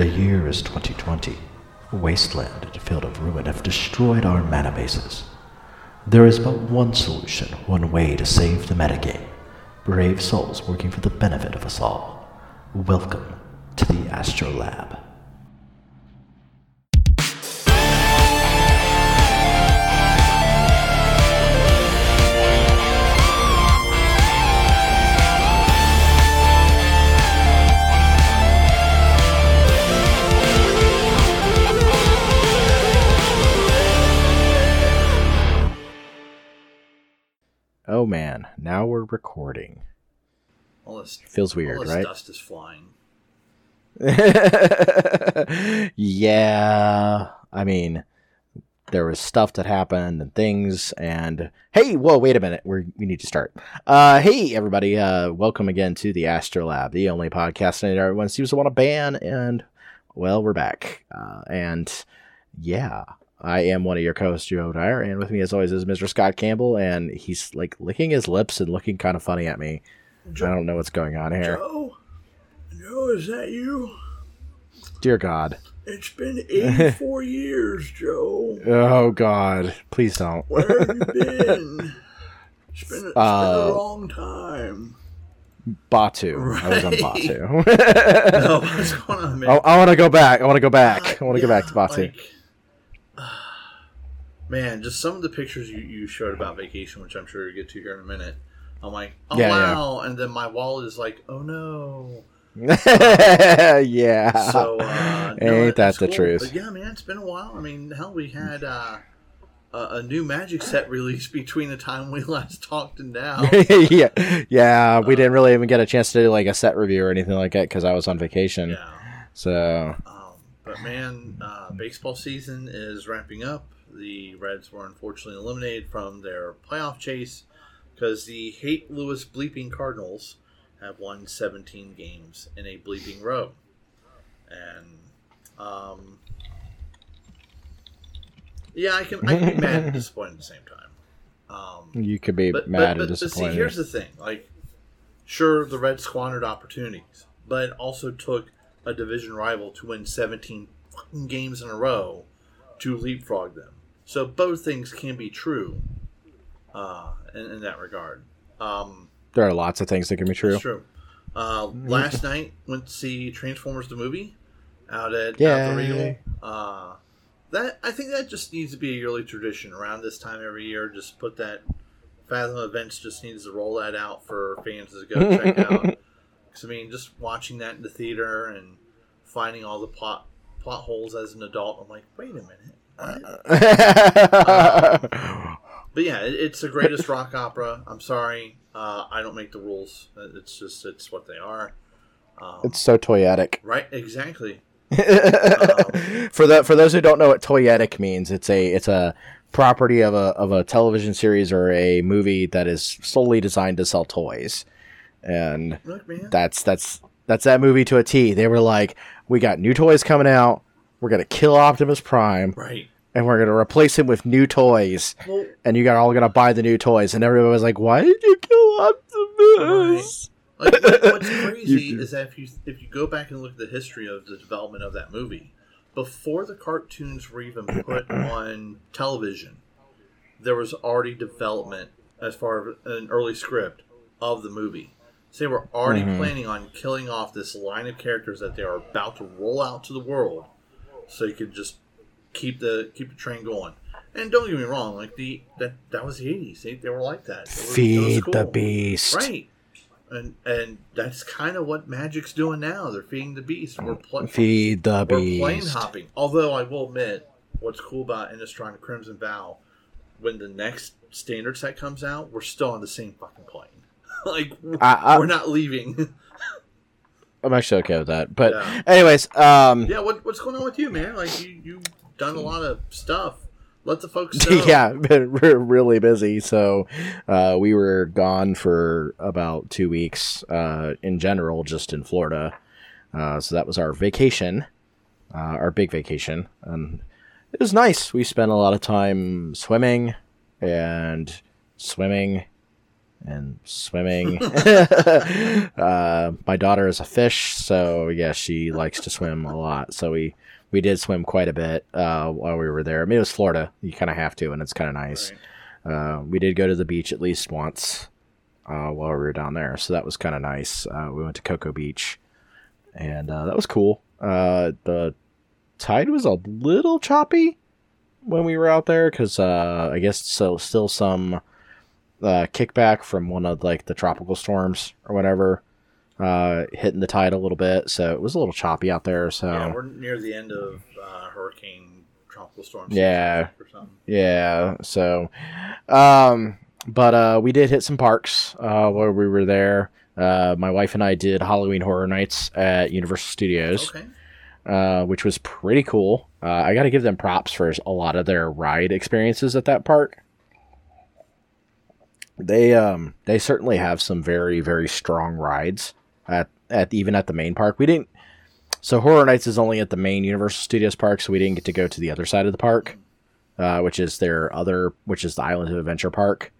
The year is 2020. Wasteland and field of ruin have destroyed our mana bases. There is but one solution, one way to save the metagame. Brave souls working for the benefit of us all. Welcome to the Astrolab. Oh man, now we're recording. All this Feels weird, all this right? dust is flying. yeah, I mean, there was stuff that happened and things, and hey, whoa, wait a minute, we we need to start. Uh, hey everybody, uh, welcome again to the Astrolab, the only podcast that everyone seems to want to ban, and well, we're back, uh, and yeah. I am one of your co-hosts, Joe Dyer, and with me, as always, is Mr. Scott Campbell, and he's like licking his lips and looking kind of funny at me. I don't know what's going on here. Joe? Joe, is that you? Dear God. It's been 84 years, Joe. Oh God, please don't. Where have you been? It's been, it's Uh, been a long time. Batuu. I was on Batuu. No, what's going on, man? I, I want to go back. I want to go back. I want to go back to Batuu. like, man, just some of the pictures you, you showed about vacation, which I'm sure you'll get to here in a minute. I'm like, oh Yeah, yeah. wow, and then my wallet is like, oh no. yeah. So uh, no, Ain't that the cool. truth? But yeah, man, it's been a while. I mean, hell, we had uh, a, a new Magic set released between the time we last talked and now. yeah, yeah. We didn't really even get a chance to do like a set review or anything like that because I was on vacation. yeah. So Um, but man, uh, baseball season is wrapping up. The Reds were unfortunately eliminated from their playoff chase because the hate Lewis bleeping Cardinals have won 17 games in a bleeping row, and um, yeah, I can I can be mad and disappointed at the same time. Um, you could be but, mad but, and but, but see, disappointed. here's the thing: like, sure, the Reds squandered opportunities, but it also took a division rival to win 17 fucking games in a row to leapfrog them. So both things can be true uh, in, in that regard. Um, there are lots of things that can be true. True. Uh, last night went to see Transformers the movie out at, out the. Regal. Uh, that I think that just needs to be a yearly tradition around this time every year. Just put that Fathom Events just needs to roll that out for fans to go check out. Because I mean, just watching that in the theater and finding all the plot plot holes as an adult, I'm like, wait a minute. What? But yeah, it, it's the greatest rock opera. I'm sorry, uh, I don't make the rules. It's just it's what they are. Um, it's so toyetic. right, exactly. for the for those who don't know what toyetic means, it's a it's a property of a of a television series or a movie that is solely designed to sell toys, and Look, that's that's that's that movie to a T. They were like, we got new toys coming out. We're gonna kill Optimus Prime, right. And we're gonna replace him with new toys. Well, And you got all gonna buy the new toys, and everybody was like, "Why did you kill Optimus?" like, what- what's crazy is that if you if you go back and look at the history of the development of that movie, before the cartoons were even put on television, there was already development as far as an early script of the movie. So they were already Mhm. planning on killing off this line of characters that they are about to roll out to the world, so you could just keep the keep the train going. And don't get me wrong, like the that that was the eighties. They, they were like that. It was Feed the beast. Right. And and that's kind of what Magic's doing now. They're feeding the beast. We're, pl- Feed the we're plane hopping. Although I will admit, what's cool about Innistrad Crimson Vow, when the next standard set comes out, we're still on the same fucking plane. like I- I- we're not leaving. I'm actually okay with that. But Yeah. anyways, um, yeah. What, what's going on with you, man? Like you you've done a lot of stuff. Let the folks know. yeah, been re- really busy. So uh, we were gone for about two weeks uh, in general, just in Florida. Uh, so that was our vacation, uh, our big vacation, and it was nice. We spent a lot of time swimming and swimming and swimming. uh, my daughter is a fish, so yeah, she likes to swim a lot. So we we did swim quite a bit uh, while we were there. I mean, it was Florida; you kind of have to, and it's kind of nice. Right. Uh, we did go to the beach at least once uh, while we were down there, so that was kind of nice. Uh, we went to Cocoa Beach, and uh, that was cool. Uh, the tide was a little choppy when we were out there because uh, I guess so still some uh, kickback from one of like the tropical storms or whatever uh, hitting the tide a little bit, so it was a little choppy out there. So Yeah, we're near the end of uh, hurricane tropical storm. Yeah. Or something. Yeah, so um but uh we did hit some parks uh while we were there. Uh my wife and I did Halloween Horror Nights at Universal Studios, Okay. uh which was pretty cool. Uh I got to give them props for a lot of their ride experiences at that park. They um they certainly have some very very strong rides at at even at the main park. We didn't so Horror Nights is only at the main Universal Studios park, so we didn't get to go to the other side of the park uh, which is their other, which is the Island of Adventure Park,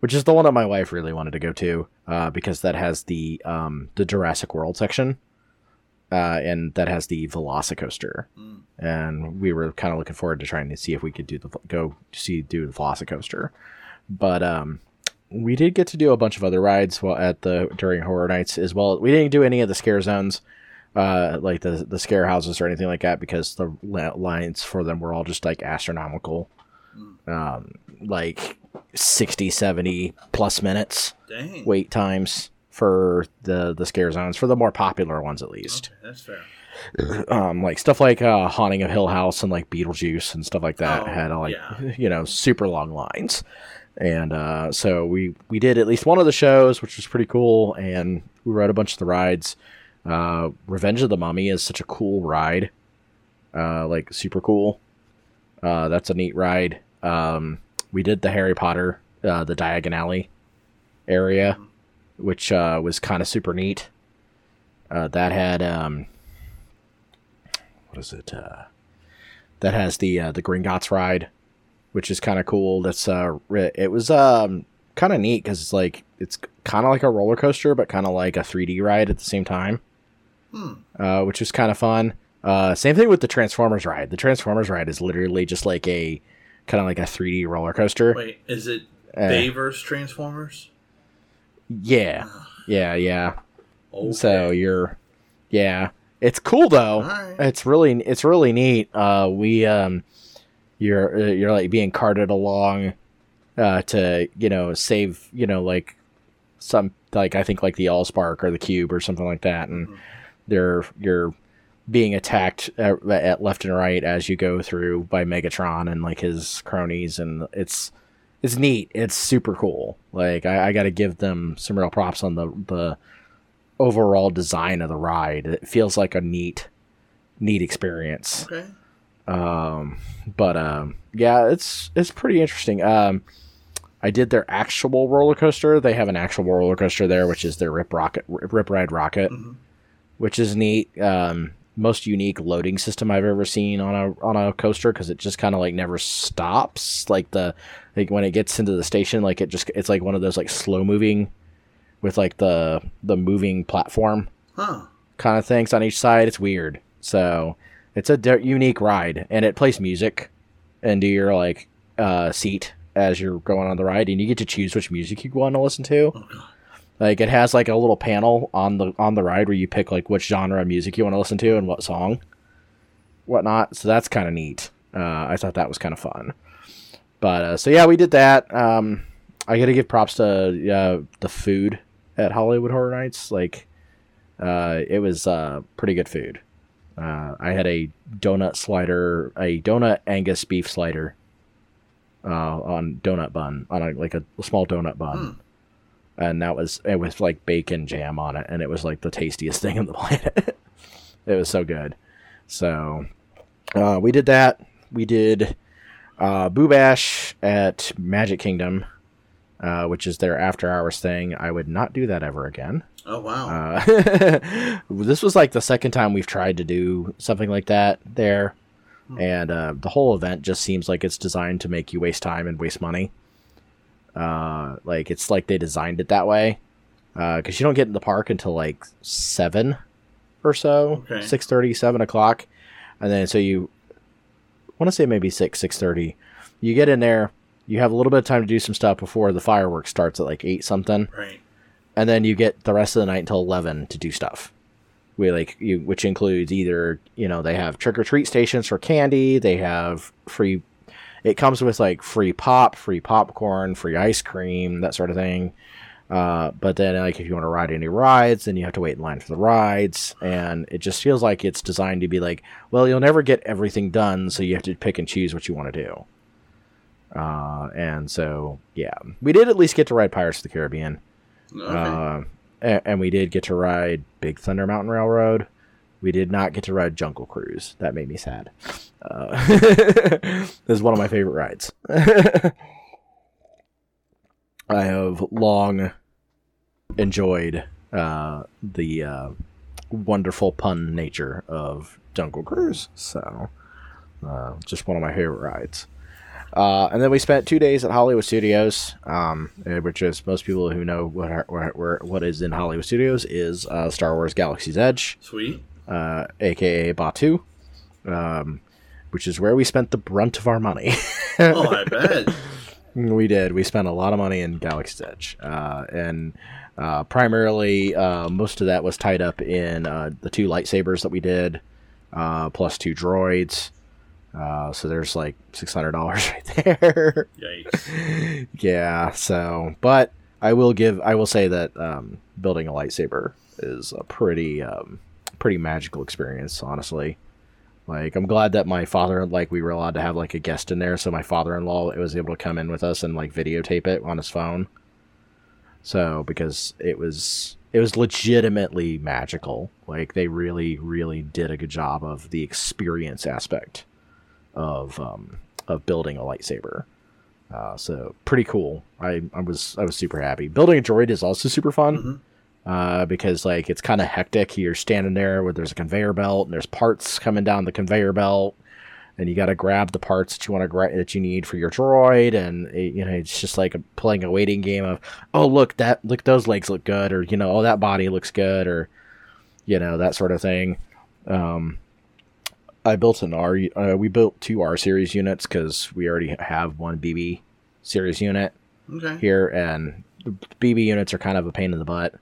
which is the one that my wife really wanted to go to uh, because that has the um, the Jurassic World section, uh, and that has the Velocicoaster, Mm. and we were kind of looking forward to trying to see if we could do the go see do the Velocicoaster, but um, we did get to do a bunch of other rides while at the during Horror Nights as well. We didn't do any of the scare zones uh, like the the scare houses or anything like that because the lines for them were all just like astronomical, um, like 60, 70 plus minutes Dang. wait times for the the scare zones for the more popular ones at least. Okay, that's fair. Um, like stuff like uh, Haunting of Hill House and like Beetlejuice and stuff like that Oh, had like yeah. you know super long lines. And uh, so we we did at least one of the shows, which was pretty cool, and we rode a bunch of the rides. Uh, Revenge of the Mummy is such a cool ride, uh, like super cool. Uh, that's a neat ride. Um, we did the Harry Potter, uh, the Diagon Alley area, which uh, was kind of super neat. That had um, what is it? That has the the Gringotts ride, which is kind of cool. That's uh, it was um kind of neat because it's like it's kind of like a roller coaster, but kind of like a 3D ride at the same time, Hmm. uh, which was kind of fun. Uh, same thing with the Transformers ride. The Transformers ride is literally just like a kind of like a 3D roller coaster. Wait, is it Uh, They versus Transformers? yeah, yeah, yeah. Okay. So you're, yeah, it's cool though. Alright. It's really it's really neat. Uh, we um, you're uh, you're like being carted along, uh, to you know save you know like some like I think like the Allspark or the Cube or something like that, and Mhm. they're you're being attacked at, at left and right as you go through by Megatron and like his cronies, and it's it's neat. It's super cool. Like I, I got to give them some real props on the the overall design of the ride. It feels like a neat neat experience. Okay. Um, but um, yeah, it's it's pretty interesting. Um, I did their actual roller coaster. They have an actual roller coaster there, which is their Rip Rocket Rip Ride Rockit, Mhm. which is neat. Um, most unique loading system I've ever seen on a on a coaster because it just kind of like never stops. Like the like when it gets into the station, like it just it's like one of those like slow moving with like the the moving platform Huh. kind of things on each side. It's weird. So it's a unique ride, and it plays music into your like uh, seat as you're going on the ride, and you get to choose which music you want to listen to. Oh, God. Like it has like a little panel on the on the ride where you pick like which genre of music you want to listen to and what song, whatnot. So that's kind of neat. Uh, I thought that was kind of fun. But uh, so yeah, we did that. Um, I got to give props to uh, the food at Hollywood Horror Nights. Like, uh, it was uh, pretty good food. Uh, I had a donut slider, a donut Angus beef slider, uh, on donut bun, on a, like a small donut bun, Hmm. and that was it was like bacon jam on it, and it was like the tastiest thing on the planet. it was so good. So, uh, we did that. We did uh, Boo Bash at Magic Kingdom, uh, which is their after hours thing. I would not do that ever again. Oh wow. Uh, this was like the second time we've tried to do something like that there, Hmm. and uh, the whole event just seems like it's designed to make you waste time and waste money. Uh, like it's like they designed it that way. Because you don't get in the park until like seven or so, Okay. six thirty, seven o'clock, and then so you want to say maybe six, six thirty. You get in there, you have a little bit of time to do some stuff before the fireworks starts at like eight something, Right. and then you get the rest of the night until eleven to do stuff. We like you, which includes either you know they have trick or treat stations for candy, they have free. It comes with like free pop, free popcorn, free ice cream, that sort of thing. Uh, but then, like, if you want to ride any rides, then you have to wait in line for the rides, and it just feels like it's designed to be like, well, you'll never get everything done, so you have to pick and choose what you want to do. Uh, and so, yeah, we did at least get to ride Pirates of the Caribbean. Okay. Uh, a- and we did get to ride Big Thunder Mountain Railroad. We did not get to ride Jungle Cruise. That made me sad. Uh, this is one of my favorite rides. I have long enjoyed uh, the uh, wonderful pun nature of Jungle Cruise. So, uh, just one of my favorite rides. Uh, and then we spent two days at Hollywood Studios, um, eh, which is most people who know what are, where, what is in Hollywood Studios is uh, Star Wars Galaxy's Edge, Sweet. uh, aka Batuu, um, which is where we spent the brunt of our money. Oh, I bet. We did. We spent a lot of money in Galaxy's Edge, uh, and uh, primarily uh, most of that was tied up in uh, the two lightsabers that we did, uh, plus two droids. Uh, so there's like six hundred dollars right there. Yikes. yeah. So, but I will give. I will say that um, building a lightsaber is a pretty, um, pretty magical experience. Honestly, like I'm glad that my father, like, we were allowed to have like a guest in there, so my father-in-law was able to come in with us and like videotape it on his phone. So because it was it was legitimately magical. Like they really, really did a good job of the experience aspect of um, of building a lightsaber. Uh, so pretty cool. I, I was I was super happy. Building a droid is also super fun. Mhm. Uh, because like it's kind of hectic. You're standing there where there's a conveyor belt and there's parts coming down the conveyor belt, and you got to grab the parts that you want to gra- that you need for your droid, and it, you know it's just like playing a waiting game of oh look that look those legs look good, or you know oh that body looks good, or you know that sort of thing. Um, I built an R. Uh, we built two R series units because we already have one BB series unit Okay. here, and the BB units are kind of a pain in the butt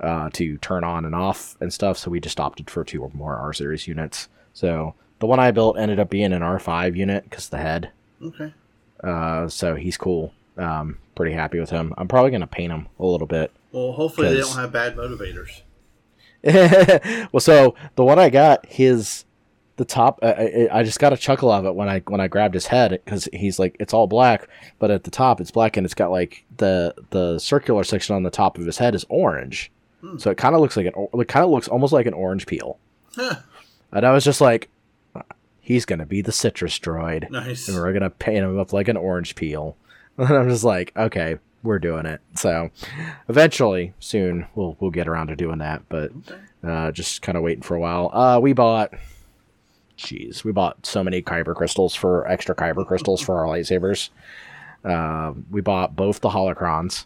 uh, to turn on and off and stuff. So we just opted for two or more R series units. So the one I built ended up being an R5 unit because the head. Okay. Uh, so he's cool. Um, pretty happy with him. I'm probably gonna paint him a little bit. Well, hopefully they don't have bad motivators. well, so the one I got, his the top, I, I, I just got a chuckle of it when I when I grabbed his head because he's like it's all black, but at the top it's black and it's got like the the circular section on the top of his head is orange, Hmm. so it kind of looks like an it kind of looks almost like an orange peel, Huh. and I was just like, he's gonna be the citrus droid, Nice. and we're gonna paint him up like an orange peel, and I'm just like, okay, we're doing it. So eventually, soon we'll we'll get around to doing that, but uh, just kind of waiting for a while. Uh, we bought, jeez, we bought so many kyber crystals for extra kyber crystals for our lightsabers. Uh, we bought both the holocrons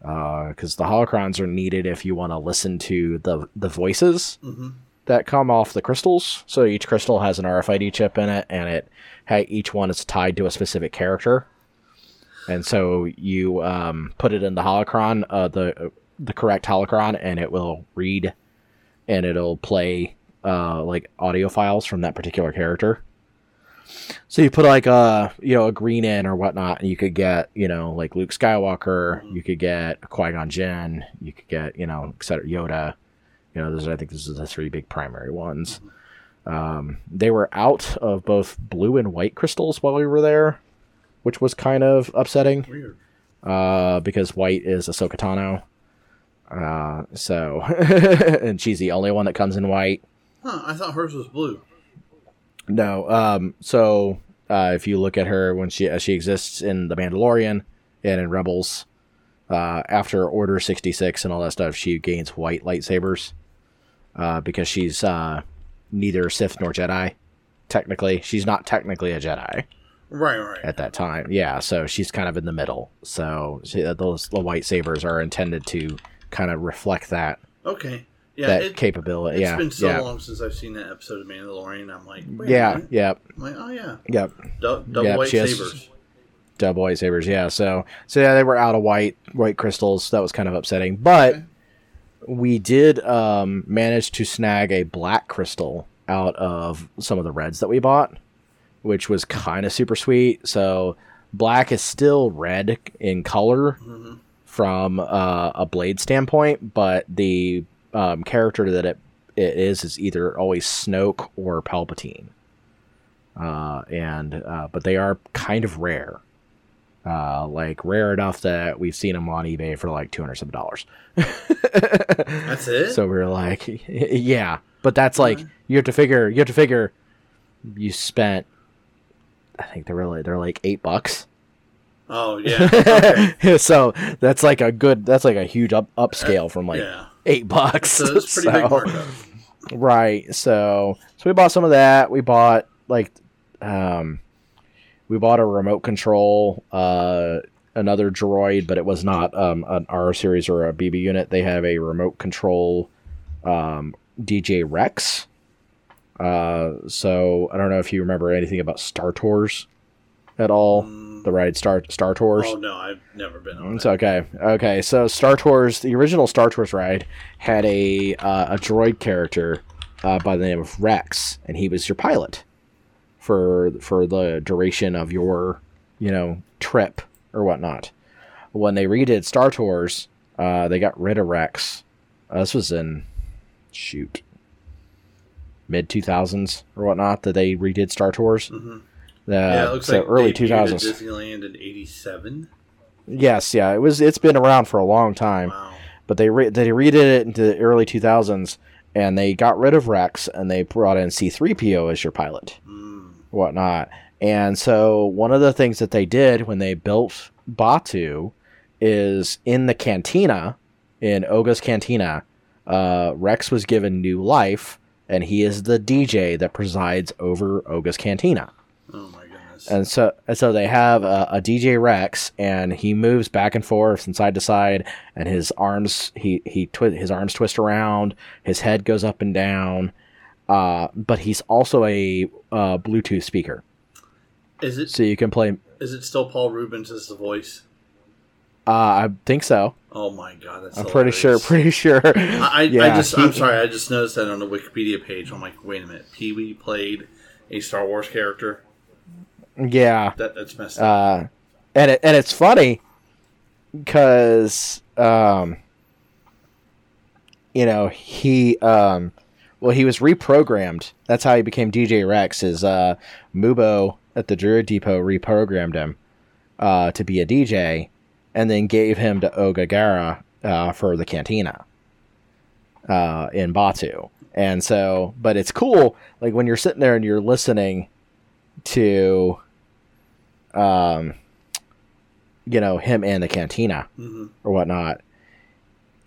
because the holocrons are needed if you want to listen to the the voices hmm that come off the crystals. So each crystal has an RFID chip in it, and it each one is tied to a specific character. And so you um, put it in the holocron, uh, the the correct holocron, and it will read, and it'll play uh, like audio files from that particular character. So you put like a you know a green in or whatnot, and you could get you know like Luke Skywalker, you could get Qui Gon Jinn, you could get you know et cetera, Yoda. You know, those I think this is the three big primary ones. Um, they were out of both blue and white crystals while we were there, which was kind of upsetting Weird. uh, because white is Ahsoka Tano. Uh, so, and she's the only one that comes in white. Huh. I thought hers was blue. No. Um. So, uh, if you look at her when she as she exists in the Mandalorian and in Rebels, uh, after Order sixty six and all that stuff, she gains white lightsabers, uh, because she's uh neither Sith nor Jedi. Technically, she's not technically a Jedi. Right, right. at that time. Yeah, so she's kind of in the middle. So she, those the white sabers are intended to kind of reflect that Okay. Yeah, that it, capability. it's yeah, been so yeah, long since I've seen that episode of Mandalorian. I'm like, yeah, yeah, I'm like, oh yeah, yeah. Du- double Yeah, white has- sabers. Double white sabers. Yeah. So so yeah, they were out of white white crystals. That was kind of upsetting, but. Okay. We did um, manage to snag a black crystal out of some of the reds that we bought, which was kind of super sweet. So black is still red in color hmm from uh, a blade standpoint, but the um, character that it, it is is either always Snoke or Palpatine. Uh, and uh, but they are kind of rare, uh, like rare enough that we've seen them on eBay for like two hundred seven dollars. That's it. So we're like, yeah, but that's like you have to figure. You have to figure. You spent, I think they're really they're like eight bucks. oh yeah. Okay. so that's like a good. That's like a huge up upscale from like yeah. Eight bucks. So it's pretty big markup. Right. So so we bought some of that. We bought like um we bought a remote control uh another droid, but it was not um an R series or a BB unit. They have a remote control um DJ Rex. Uh so I don't know if you remember anything about Star Tours at all. Mm, The ride Star Star Tours. oh no, I've never been on It's okay. Okay, so Star Tours, the original Star Tours ride had a uh, a droid character uh, by the name of Rex, and he was your pilot for for the duration of your you know trip or whatnot. When they redid Star Tours, uh, they got rid of Rex. Uh, this was in shoot mid two thousands or whatnot that they redid Star Tours. hmm Uh, yeah, it looks so like early two thousands. Disneyland in '87. Yes, yeah, it was. It's been around for a long time. Wow. but they re- they redid it into the early 2000s and they got rid of Rex and they brought in C3PO as your pilot Mm. whatnot and so one of the things that they did when they built Batuu is in the cantina in Oga's cantina uh, Rex was given new life and he is the DJ that presides over Oga's cantina Oh. And so, and so they have a, a DJ Rex, and he moves back and forth and side to side, and his arms he he twi- his arms twist around, his head goes up and down, uh, but he's also a uh, Bluetooth speaker, is it so you can play. is it still Paul Reubens as the voice? Uh, I think so. Oh my god, that's I'm pretty sure. Pretty sure. I, I, Yeah, I just he- I'm sorry, I just noticed that on the Wikipedia page. I'm like, wait a minute, Pee Wee played a Star Wars character. Yeah. That that's messed up. uh, and it, and it's funny because um, you know he um, well he was reprogrammed. That's how he became DJ Rex. Is uh, Mubo at the Droid Depot reprogrammed him uh, to be a DJ, and then gave him to Oga Garra uh, for the Cantina uh, in Batuu. And so, but it's cool. Like when you're sitting there and you're listening to um, you know, him and the cantina hmm or whatnot,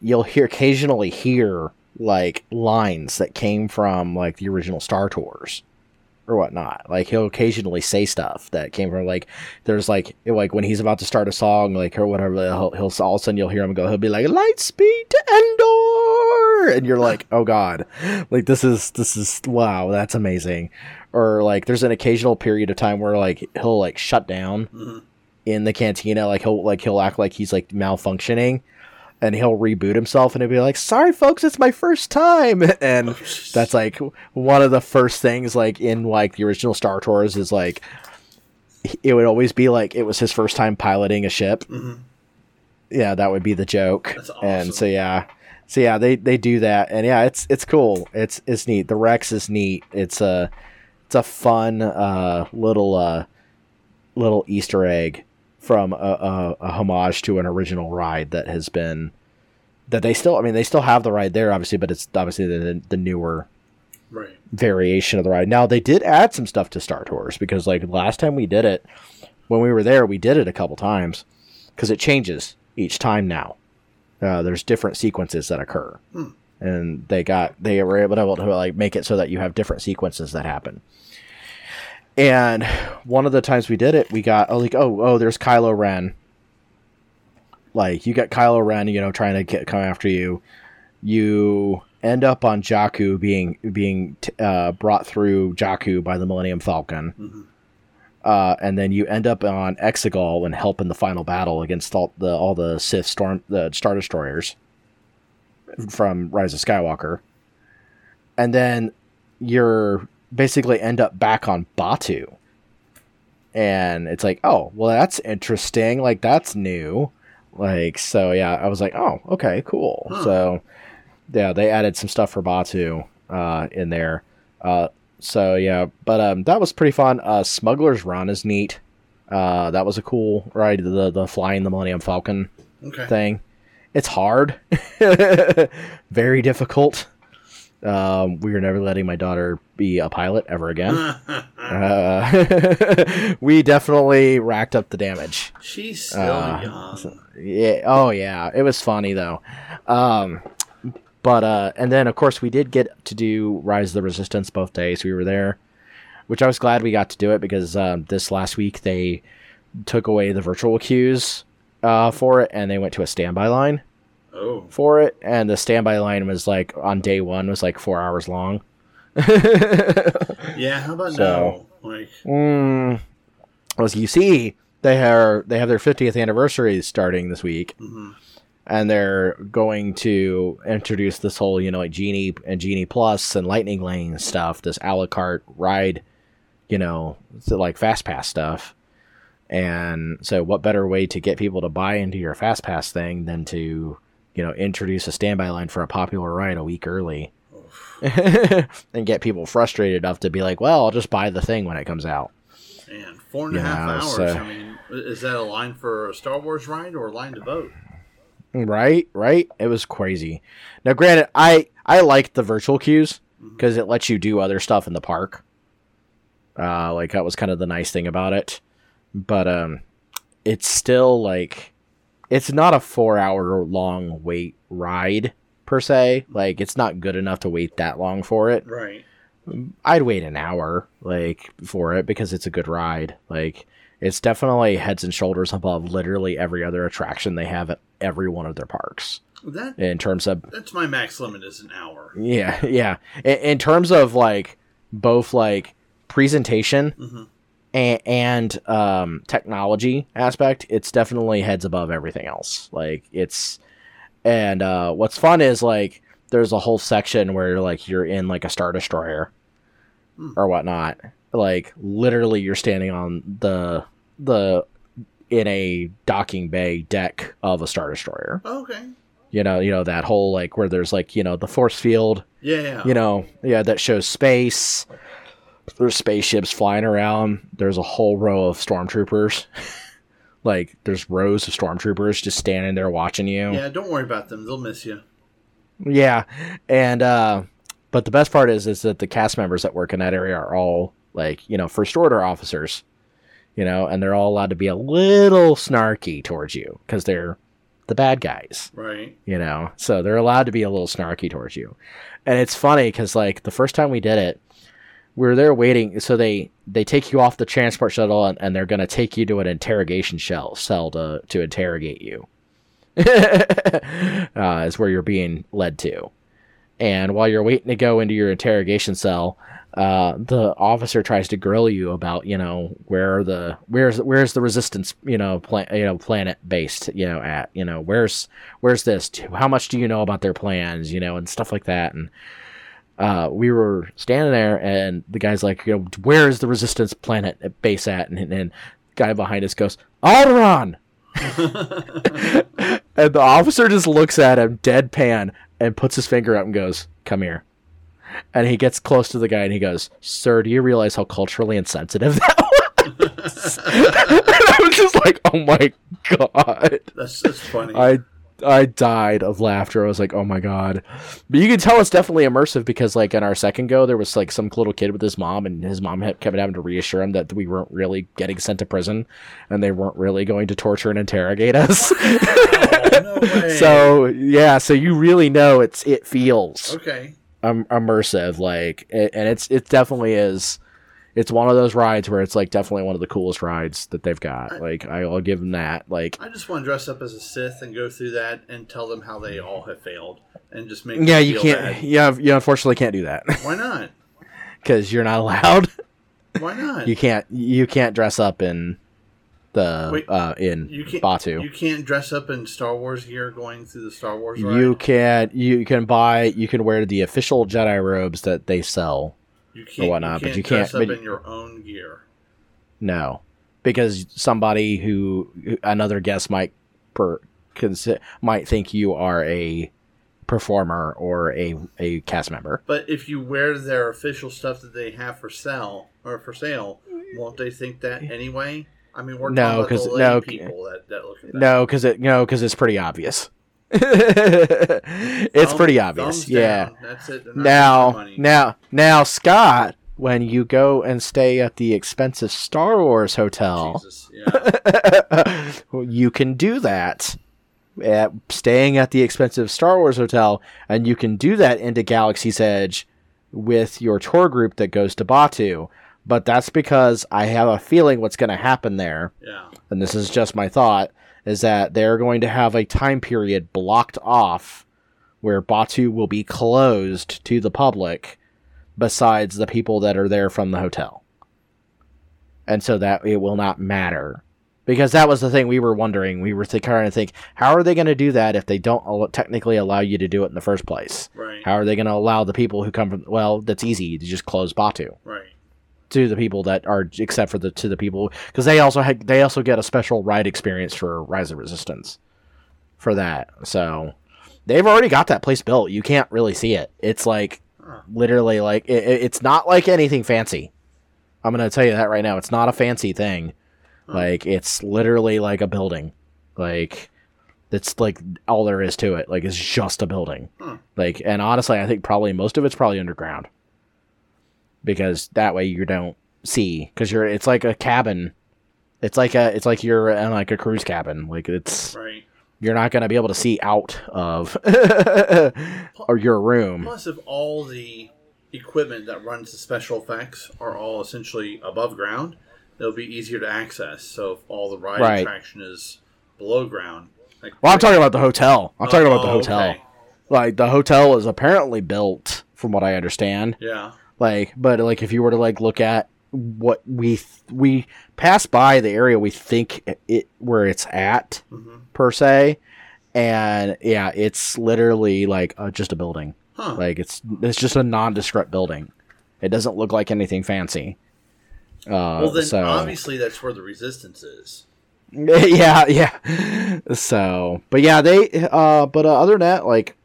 you'll hear occasionally hear like lines that came from like the original Star Tours or whatnot. Like he'll occasionally say stuff that came from like there's like like when he's about to start a song like or whatever he'll, he'll all of a sudden you'll hear him go he'll be like light speed to Endor! And you're like oh god. Like this is this is wow that's amazing or like there's an occasional period of time where like he'll like shut down hmm in the cantina. Like he'll like he'll act like he's like malfunctioning and he'll reboot himself and he'll be like sorry folks it's my first time. And Oh, that's like one of the first things like in like the original star tours is like it would always be like it was his first time piloting a ship. Mhm. yeah that would be the joke. That's and so yeah. So yeah they they do that. And yeah it's it's cool. It's it's neat. The rex is neat. It's a it's a fun uh little uh little easter egg from a, a, a homage to an original ride that has been that they still i mean they still have the ride there obviously but it's obviously the, the newer right. variation of the ride. Now they did add some stuff to Star Tours because like last time we did it, when we were there, we did it a couple times because it changes each time now. Uh, there's different sequences that occur, Hmm. And they got they were able to, like make it so that you have different sequences that happen. And one of the times we did it, we got oh, like oh oh there's Kylo Ren. Like you got Kylo Ren, you know, trying to get come after you. You end up on Jakku being being t- uh, brought through Jakku by the Millennium Falcon. Mhm. Uh, and then you end up on Exegol and help in the final battle against all the all the Sith storm the Star Destroyers from Rise of Skywalker, and then you're basically end up back on Batuu, and it's like, oh, well, that's interesting. Like that's new. Like so, yeah. I was like, oh, okay, cool. Huh. So, yeah, they added some stuff for Batuu uh, in there. Uh, so yeah, but um, that was pretty fun. Uh, Smuggler's Run is neat. Uh, that was a cool ride. The the flying the Millennium Falcon Okay. thing. It's hard, very difficult. Um, we are never letting my daughter be a pilot ever again. Uh, we definitely racked up the damage. She's still Uh, young. Yeah. Oh yeah. It was funny though. Um, but uh, and then of course we did get to do Rise of the Resistance both days. We were there, which I was glad we got to do it because um, this last week they took away the virtual queues uh, for it and they went to a standby line Oh. for it and the standby line was like on day one was like four hours long. Yeah, how about So- now? Like, Mm, as you see, they are they have their 50th anniversary starting this week, mhm. and they're going to introduce this whole you know like Genie and Genie Plus and Lightning Lane stuff, this a la carte ride, you know, like Fast Pass stuff. And so, what better way to get people to buy into your Fast Pass thing than to, you know, introduce a standby line for a popular ride a week early, and get people frustrated enough to be like, "Well, I'll just buy the thing when it comes out." man, four and a half Yeah, hours. so- I mean, is that a line for a Star Wars ride or a line to vote? Right, right. It was crazy. Now, granted, I I liked the virtual queues because it lets you do other stuff in the park. Uh, like that was kind of the nice thing about it. But um, it's still like it's not a four hour long wait ride per se. Like it's not good enough to wait that long for it. Right. I'd wait an hour like for it because it's a good ride. Like it's definitely heads and shoulders above literally every other attraction they have at every one of their parks That in terms of that's my max limit is an hour. yeah yeah in, in terms of like both like presentation Mhm. And, and um, technology aspect it's definitely heads above everything else like it's and uh, what's fun is like there's a whole section where like you're in like a star destroyer Hmm. or whatnot like literally you're standing on the the in a docking bay deck of a star destroyer Okay. you know you know that whole like where there's like you know the force field Yeah. yeah. you know yeah that shows space there's spaceships flying around there's a whole row of stormtroopers like there's rows of stormtroopers just standing there watching you Yeah, don't worry about them. They'll miss you. yeah, and uh, but the best part is is that the cast members that work in that area are all like you know first order officers, you know, and they're all allowed to be a little snarky towards you because they're the bad guys, Right. you know. So they're allowed to be a little snarky towards you, and it's funny because like the first time we did it, were there waiting. So they they take you off the transport shuttle and, and they're gonna take you to an interrogation shell cell to to interrogate you. uh, is where you're being led to. And while you're waiting to go into your interrogation cell, uh, the officer tries to grill you about, you know, where the where's where's the resistance, you know, plan, you know, planet based, you know, at, you know, where's where's this? How much do you know about their plans, you know, and stuff like that. And uh, we were standing there, and the guy's like, you know, where is the resistance planet base at? And, and the guy behind us goes, Alderaan. and the officer just looks at him deadpan and puts his finger up and goes, "Come here." And he gets close to the guy and he goes, "Sir, do you realize how culturally insensitive that was?" and I was just like, "Oh my god!" That's that's funny. I I died of laughter. I was like, "Oh my god!" But you can tell it's definitely immersive because, like, in our second go, there was like some little kid with his mom, and his mom kept having to reassure him that we weren't really getting sent to prison, and they weren't really going to torture and interrogate us. oh, no so yeah, so you really know it's it feels okay. um, immersive, like, and it's it definitely is. It's one of those rides where it's like definitely one of the coolest rides that they've got. I- Like I, I'll give them that. Like I just want to dress up as a Sith and go through that and tell them how they all have failed and just make yeah, them you feel can't. bad. Yeah, you unfortunately can't do that Why not? because you're not allowed. Why not? you can't. You can't dress up in the Wait, uh in You can't. Batuu. You can't dress up in Star Wars gear going through the Star Wars You ride. can you can buy you can wear the official Jedi robes that they sell. You can't. or whatnot, you can't but you dress can't- up but- in your own gear. No, because somebody who another guest might per consi- might think you are a performer or a a cast member. But if you wear their official stuff that they have for sale or for sale, won't they think that anyway? I mean, we're No, talking about 'cause- the lay no, people that, that look at that. No, because it no because it's pretty obvious. it's pretty obvious. Yeah. That's it. Now, now, now, Scott, when you go and stay at the expensive Star Wars hotel, Jesus. Yeah. you can do that. At staying at the expensive Star Wars hotel, and you can do that into Galaxy's Edge with your tour group that goes to Batuu. But that's because I have a feeling what's going to happen there Yeah. and this is just my thought, is that they're going to have a time period blocked off where Batuu will be closed to the public besides the people that are there from the hotel. And so that it will not matter. Because that was the thing we were wondering. We were th- trying to think, how are they going to do that if they don't al- technically allow you to do it in the first place? Right. How are they going to allow the people who come from, well, that's easy. You just close Batuu Right. To the people that are except for the to the people because they also had they also get a special ride experience for Rise of Resistance for that. So they've already got that place built. You can't really see it. It's like literally like it, it- it's not like anything fancy. I'm gonna tell you that right now. It's not a fancy thing. Like it's literally like a building. Like it's like all there is to it. Like it's just a building. Hmm. Like and honestly, I think probably most of it's probably underground because that way you don't see because you're it's like a cabin. It's like a it's like you're in like a cruise cabin. Like it's Right. you're not gonna be able to see out of or your room. Plus, if all the equipment that runs the special effects are all essentially above ground, it'll be easier to access. So if all the ride Right. attraction is below ground, like Well, I'm talking about the hotel. I'm talking about the Oh, hotel. okay. Like the hotel is apparently built, from what I understand. Yeah. Like, but like if you were to like look at what we th- we pass by the area we think it where it's at hmm per se, and yeah, it's literally like uh, just a building. Huh. Like it's it's just a nondescript building. It doesn't look like anything fancy. Uh, well, then so obviously that's where the resistance is. yeah, yeah. So, but yeah, they. Uh, but uh, other than that, like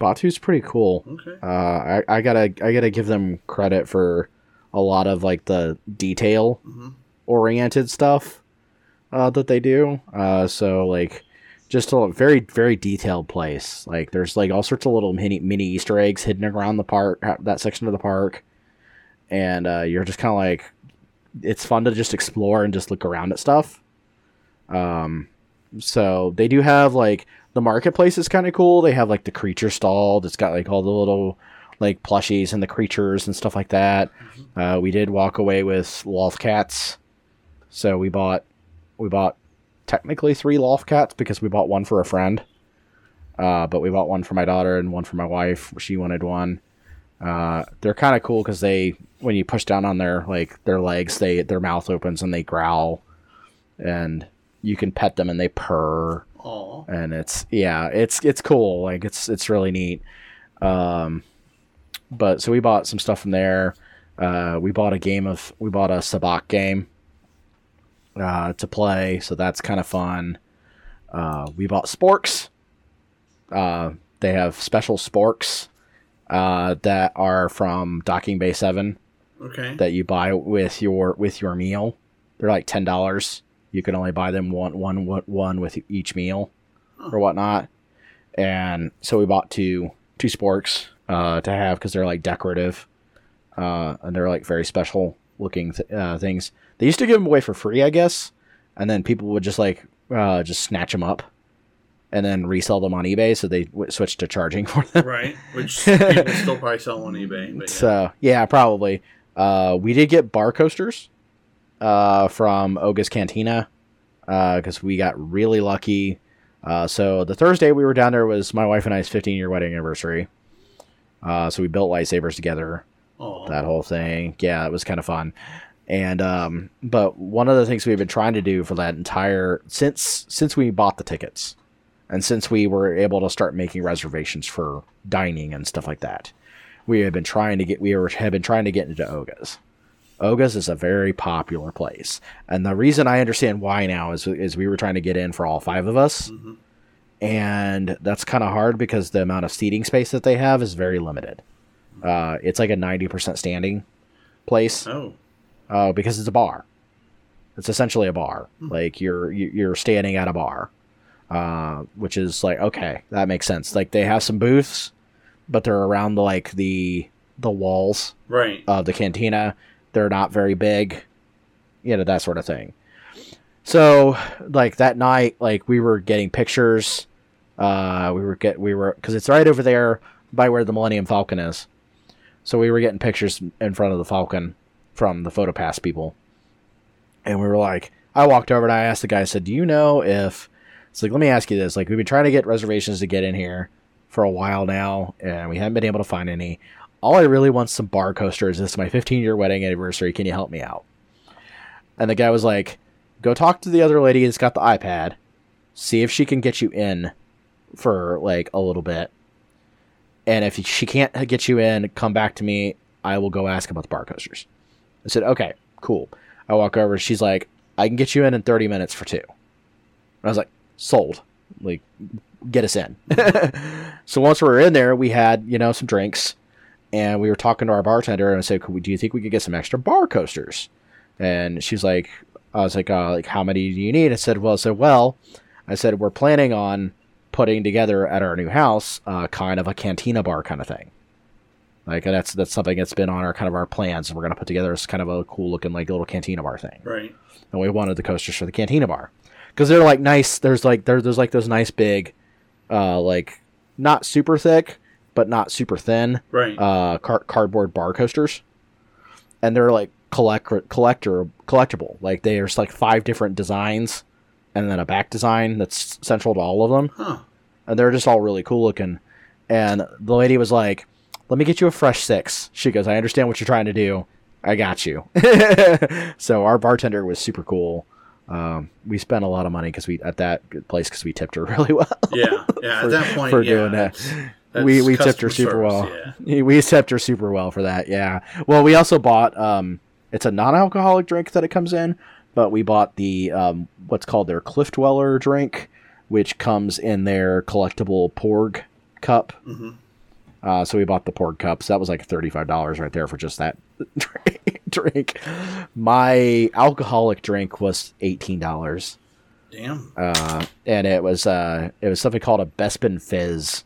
Batuu's pretty cool. Okay. Uh, I, I gotta I gotta give them credit for a lot of like the detail hmm oriented stuff uh, that they do. Uh, so like just a very very detailed place. Like there's like all sorts of little mini mini Easter eggs hidden around the park that section of the park, and uh, you're just kind of like it's fun to just explore and just look around at stuff. Um, so they do have like the marketplace is kind of cool. They have like the creature stall that's got like all the little like plushies and the creatures and stuff like that. Uh, we did walk away with Loth-cats, so we bought we bought technically three Loth-cats because we bought one for a friend. Uh, but we bought one for my daughter and one for my wife. She wanted one. Uh, they're kind of cool because they when you push down on their like their legs, they their mouth opens and they growl, and you can pet them and they purr Aw. and it's yeah it's it's cool like it's it's really neat um but so we bought some stuff from there uh we bought a game of we bought a sabacc game uh to play so that's kind of fun uh we bought sporks uh they have special sporks uh that are from docking bay 7 Okay. that you buy with your with your meal. They're like ten dollars. You can only buy them one one one with each meal or whatnot. And so we bought two two sporks uh, to have because they're like decorative, uh, and they're like very special looking th- uh, things. They used to give them away for free, I guess, and then people would just like uh, just snatch them up and then resell them on eBay. So they w- switched to charging for them. right. Which you can still probably sell on eBay. But yeah. So yeah, probably. Uh, we did get bar coasters uh, from Oga's Cantina because we got really lucky. Uh, so the Thursday we were down there was my wife and I's 15 year wedding anniversary. Uh, so we built lightsabers together, Oh, that whole thing. Yeah, it was kind of fun. And um, but one of the things we've been trying to do for that entire since since we bought the tickets, and since we were able to start making reservations for dining and stuff like that, we have been trying to get we were, have been trying to get into Oga's. Oga's is a very popular place, and the reason I understand why now is is we were trying to get in for all five of us, Mhm. and that's kind of hard because the amount of seating space that they have is very limited. Uh, it's like a ninety percent standing place oh, uh, because it's a bar. It's essentially a bar. Like you're you- you're standing at a bar, uh, which is like okay, that makes sense. Like they have some booths, but they're around the like the the walls right. of the cantina. They're not very big, you know that sort of thing. So like that night, like we were getting pictures. Uh, we were get we were because it's right over there by where the Millennium Falcon is. So we were getting pictures in front of the Falcon from the PhotoPass people, and we were like, I walked over and I asked the guy, I said, "Do you know if?" It's like, let me ask you this: like we've been trying to get reservations to get in here for a while now, and we haven't been able to find any all I really want some bar coasters. This is my 15 year wedding anniversary. Can you help me out? And the guy was like, go talk to the other lady that's got the iPad, see if she can get you in for like a little bit. And if she can't get you in, come back to me. I will go ask about the bar coasters. I said, okay, cool. I walk over. She's like, I can get you in in 30 minutes for two. I was like, sold. Like, get us in. so once we were in there, we had, you know, some drinks and we were talking to our bartender and I said, "Could we, do you think we could get some extra bar coasters?" And she's like, "I was like, uh, like how many do you need?" I said, "Well, I said, well, I said we're planning on putting together at our new house, uh, kind of a cantina bar kind of thing. Like that's that's something that's been on our kind of our plans. We're gonna put together as kind of a cool looking like little cantina bar thing." Right. and we wanted the coasters for the cantina bar because they're like nice. There's like there, there's like those nice big, uh, like not super thick but not super thin, Right. uh, car- cardboard bar coasters, and they're like collect collector collectible. Like there's like five different designs, and then a back design that's central to all of them, huh. and they're just all really cool looking. And the lady was like, "Let me get you a fresh six. She goes, "I understand what you're trying to do. I got you." so our bartender was super cool. Um, we spent a lot of money because we at that place because we tipped her really well. Yeah. Yeah. For- At that point, for yeah, doing that. That's- we we tipped her super service, well. Yeah. We tipped her super well for that. Yeah. Well, we also bought um, it's a non-alcoholic drink that it comes in, but we bought the um, what's called their Cliff Dweller drink, which comes in their collectible porg cup. Mhm. Uh, so we bought the porg cups. That was like thirty-five dollars right there for just that drink. My alcoholic drink was eighteen dollars Damn. uh, and it was uh, it was something called a Bespin Fizz.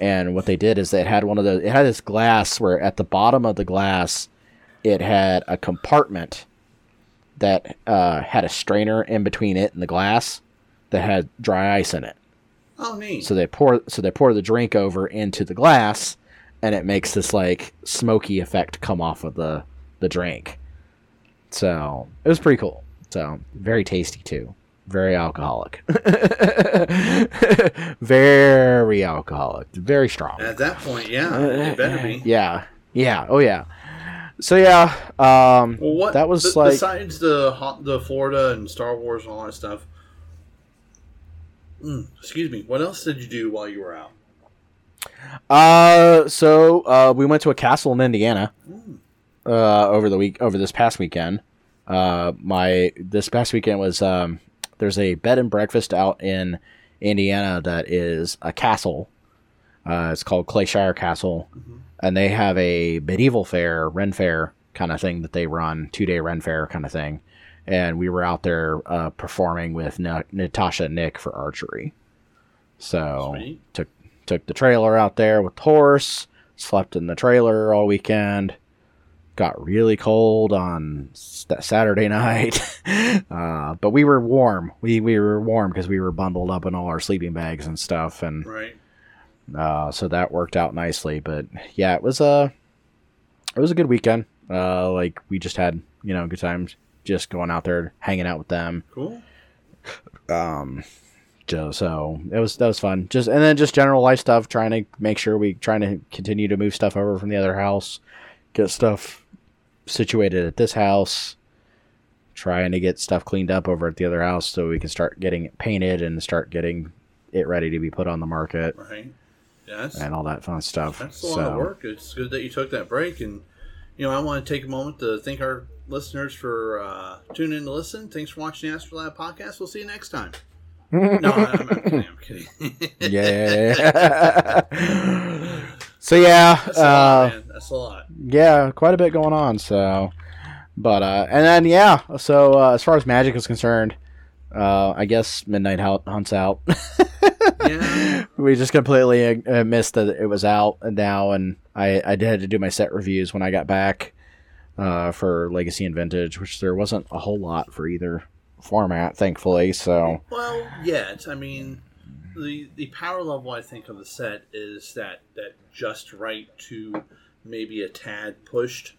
And what they did is they had one of the it had this glass where at the bottom of the glass it had a compartment that uh, had a strainer in between it and the glass that had dry ice in it. Oh, neat. So they pour so they pour the drink over into the glass, and it makes this like smoky effect come off of the the drink. So it was pretty cool. So very tasty too. Very alcoholic. very alcoholic. Very strong. At that point, yeah, it better be. Yeah. Yeah. Oh yeah. So yeah. Um, Well, what That was be- like- besides the hot, the Florida and Star Wars and all that stuff. Mm, excuse me. What else did you do while you were out? Uh, so uh, we went to a castle in Indiana Mm. uh, over the week over this past weekend. Uh, my this past weekend was um, there's a bed and breakfast out in Indiana that is a castle. Uh, it's called Clayshire Castle, Mhm. and they have a medieval fair, Ren Fair kind of thing that they run, two day Ren Fair kind of thing. And we were out there uh, performing with Na- Natasha and Nick for archery. So Sweet. took took the trailer out there with the horse, slept in the trailer all weekend. Got really cold on that Saturday night, uh, but we were warm. We we were warm because we were bundled up in all our sleeping bags and stuff, and Right. uh, so that worked out nicely. But yeah, it was a it was a good weekend. Uh, like we just had you know good times just going out there hanging out with them. Cool. Um, so, so it was that was fun. Just and then just general life stuff, trying to make sure we trying to continue to move stuff over from the other house, get stuff situated at this house, trying to get stuff cleaned up over at the other house so we can start getting it painted and start getting it ready to be put on the market Right. That's, and all that fun stuff. that's a lot of So- work. It's good that you took that break. And, you know, I want to take a moment to thank our listeners for uh, tuning in to listen. Thanks for watching the Astrolab podcast. We'll see you next time. no, I'm, I'm kidding. I'm kidding. yeah. so yeah, That's a lot, uh. That's a lot. yeah, quite a bit going on. So, but uh, and then yeah, so uh, as far as magic is concerned, uh, I guess Midnight Hunt hunts out. Yeah. we just completely uh, missed that it was out now, and I I had to do my set reviews when I got back uh, for Legacy and Vintage, which there wasn't a whole lot for either format, thankfully. So Well, yet I mean, the the power level I think of the set is that that just right to maybe a tad pushed.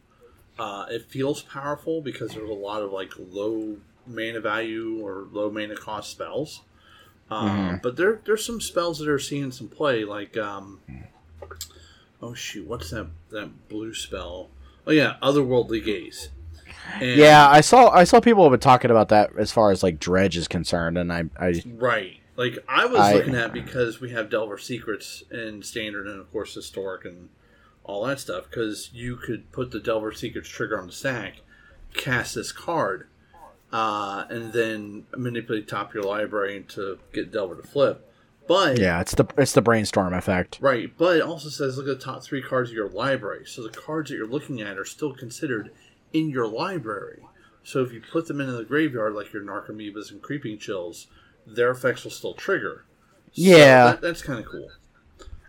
Uh, it feels powerful because there's a lot of like low mana value or low mana cost spells. Uh, Mhm. But there there's some spells that are seeing some play, like um, oh shoot, what's that that blue spell? Oh yeah, Otherworldly Gaze. And- yeah, I saw I saw people have been talking about that as far as like Dredge is concerned, and I I Right. Like I was I- looking at because we have Delver Secrets and standard and of course historic and all that stuff. Because you could put the Delver Secrets trigger on the stack, cast this card, uh, and then manipulate top of your library to get Delver to flip. But yeah, it's the it's the brainstorm effect. Right, but it also says look at the top three cards of your library. So the cards that you're looking at are still considered in your library. So if you put them into the graveyard, like your Narcomoebas and Creeping Chills, their effects will still trigger. So Yeah. that, that's kind of cool.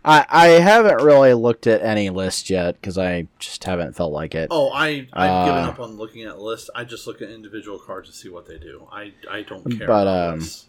I I haven't really looked at any list yet because I just haven't felt like it. Oh, I I've given Uh, up on looking at lists. I just look at individual cards to see what they do. I I don't care. But, about um, lists.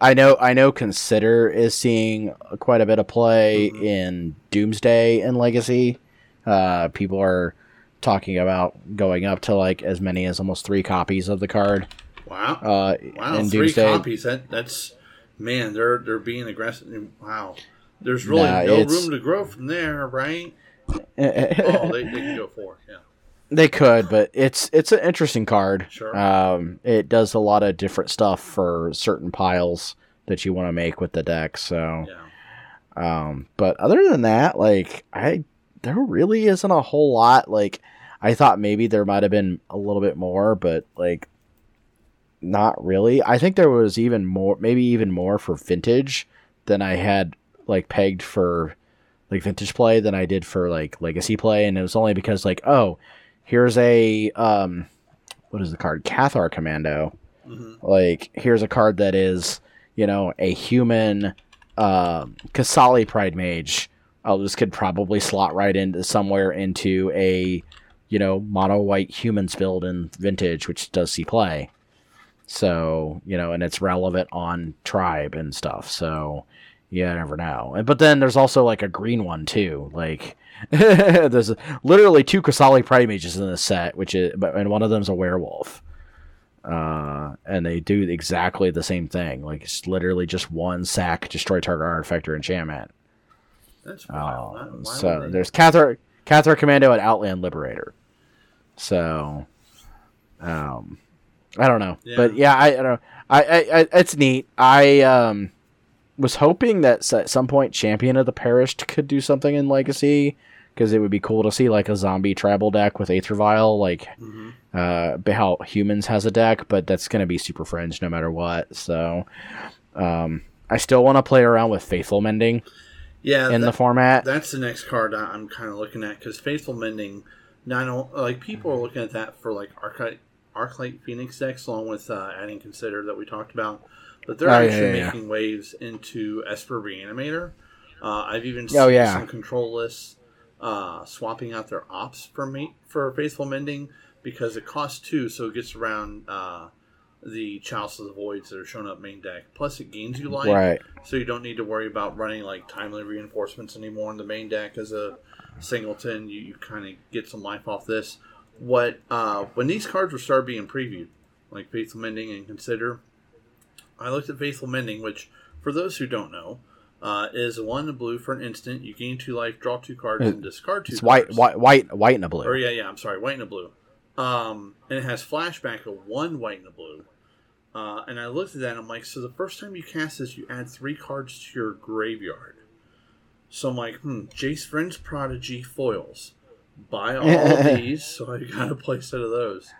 I know I know Consider is seeing quite a bit of play Mhm. in Doomsday and Legacy. Uh, people are talking about going up to like as many as almost three copies of the card. Wow, Uh, wow, three Doomsday. copies. That that's man, they're they're being aggressive. Wow, there's really Nah, no room to grow from there, right? Oh, they, they can go four. Yeah. They could, but it's it's an interesting card. Sure. Um, it does a lot of different stuff for certain piles that you want to make with the deck. So, Yeah. um, but other than that, like I, there really isn't a whole lot. Like I thought maybe there might have been a little bit more, but like not really. I think there was even more, maybe even more for vintage than I had like pegged for like vintage play than I did for like legacy play, and it was only because like oh here's a um what is the card? Cathar commando. Hmm like here's a card that is you know a human uh, Qasali Pridemage. Oh this could probably slot right into somewhere into a you know mono white humans build in vintage which does see play so you know and it's relevant on tribe and stuff so yeah I never know And- but then there's also like a green one too like there's literally two Qasali Pridemages in this set, which is, but and one of them's a werewolf. Uh, and they do exactly the same thing. Like it's literally just one sack, destroy target artifact or enchantment. That's wild. Why so they- there's Cathar, Cathar Commando and Outland Liberator. So, um, I don't know, Yeah. but yeah, I, I don't know. I, I, I, it's neat. I um was hoping that at some point Champion of the Perished could do something in Legacy because it would be cool to see like a zombie tribal deck with Aether Vial, like Mhm. uh, how humans has a deck, but that's going to be super fringe no matter what. So, um, I still want to play around with Faithful Mending Yeah, in that- the format. That's the next card I'm kind of looking at because Faithful Mending. Not like people are looking at that for like Arclight, Arclight Phoenix decks, along with uh, adding Consider that we talked about. But they're Oh, actually yeah, yeah. making waves into Esper Reanimator. Uh, I've even Oh, seen yeah. some control lists uh, swapping out their ops for me for Faithful Mending because it costs two, so it gets around uh, the Chalice of the Voids that are showing up main deck. Plus, it gains you life, right. so you don't need to worry about running like timely reinforcements anymore in the main deck as a singleton. You, you kind of get some life off this. What uh, when these cards were started being previewed, like Faithful Mending and Consider, I looked at Faithful Mending, which for those who don't know, uh, is one and blue for an instant. You gain two life, draw two cards, and discard two. It's white, white, white, white and a blue. Or yeah, yeah. I'm sorry, white and a blue. Um, and it has flashback of one white and a blue. Uh, and I looked at that and I'm like, so the first time you cast this, you add three cards to your graveyard. So I'm like, hmm, Jace Vryn's Prodigy foils. Buy all of these, so I got a play set of those.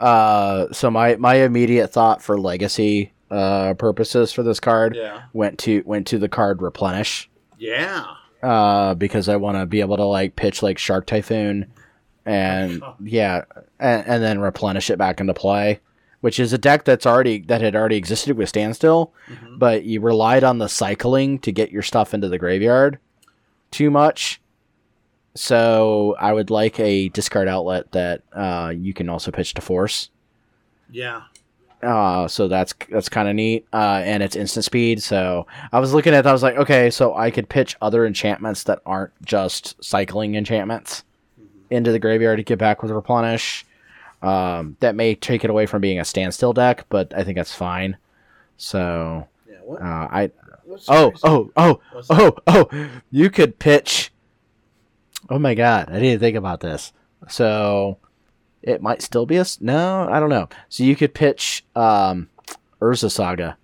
Uh, so my my immediate thought for legacy uh purposes for this card Yeah. went to went to the card replenish. Yeah. Uh, because I want to be able to like pitch like Shark Typhoon, and yeah, and, and then replenish it back into play, which is a deck that's already that had already existed with Standstill, Mhm. but you relied on the cycling to get your stuff into the graveyard too much. So I would like a discard outlet that uh, you can also pitch to force. Yeah. Uh, so that's that's kind of neat. Uh, and it's instant speed. So I was looking at that. I was like, okay, so I could pitch other enchantments that aren't just cycling enchantments into the graveyard to get back with replenish. Um, that may take it away from being a standstill deck, but I think that's fine. So Yeah. What? uh, I oh oh oh oh oh you could pitch. Oh my god, I didn't think about this. So it might still be a no, I don't know. So you could pitch um Urza Saga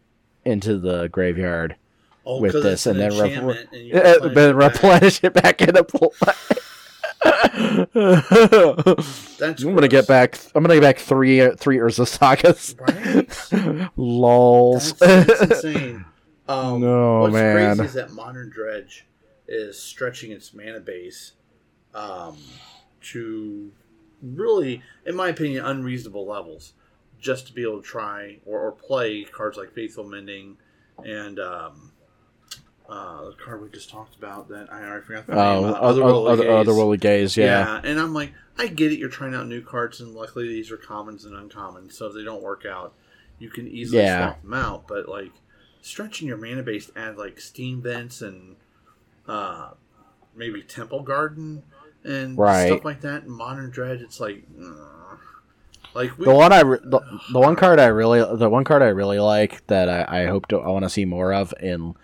into the graveyard, Oh, with this an and then and uh, replenish then it back. replenish it back into play. That's I'm gonna get back. I'm gonna get back three uh, three Urza Sagas. Right? Lols. That's, that's insane. Um, No, what's man. crazy is that Modern Dredge is stretching its mana base um, to really, in my opinion, unreasonable levels, just to be able to try or, or play cards like Faithful Mending and um, uh, the card we just talked about that I already forgot the name. Uh, other other Gaze. otherworldly gaze. Yeah. and I'm like, I get it. You're trying out new cards, and luckily these are commons and uncommons. So if they don't work out, you can easily Yeah. swap them out. But like stretching your mana base to add like steam vents and uh, maybe temple garden and Right. stuff like that in modern dredge, it's like, uh, like we, The one I re- the, the one card I really the one card I really like that I, I hope to I want to see more of in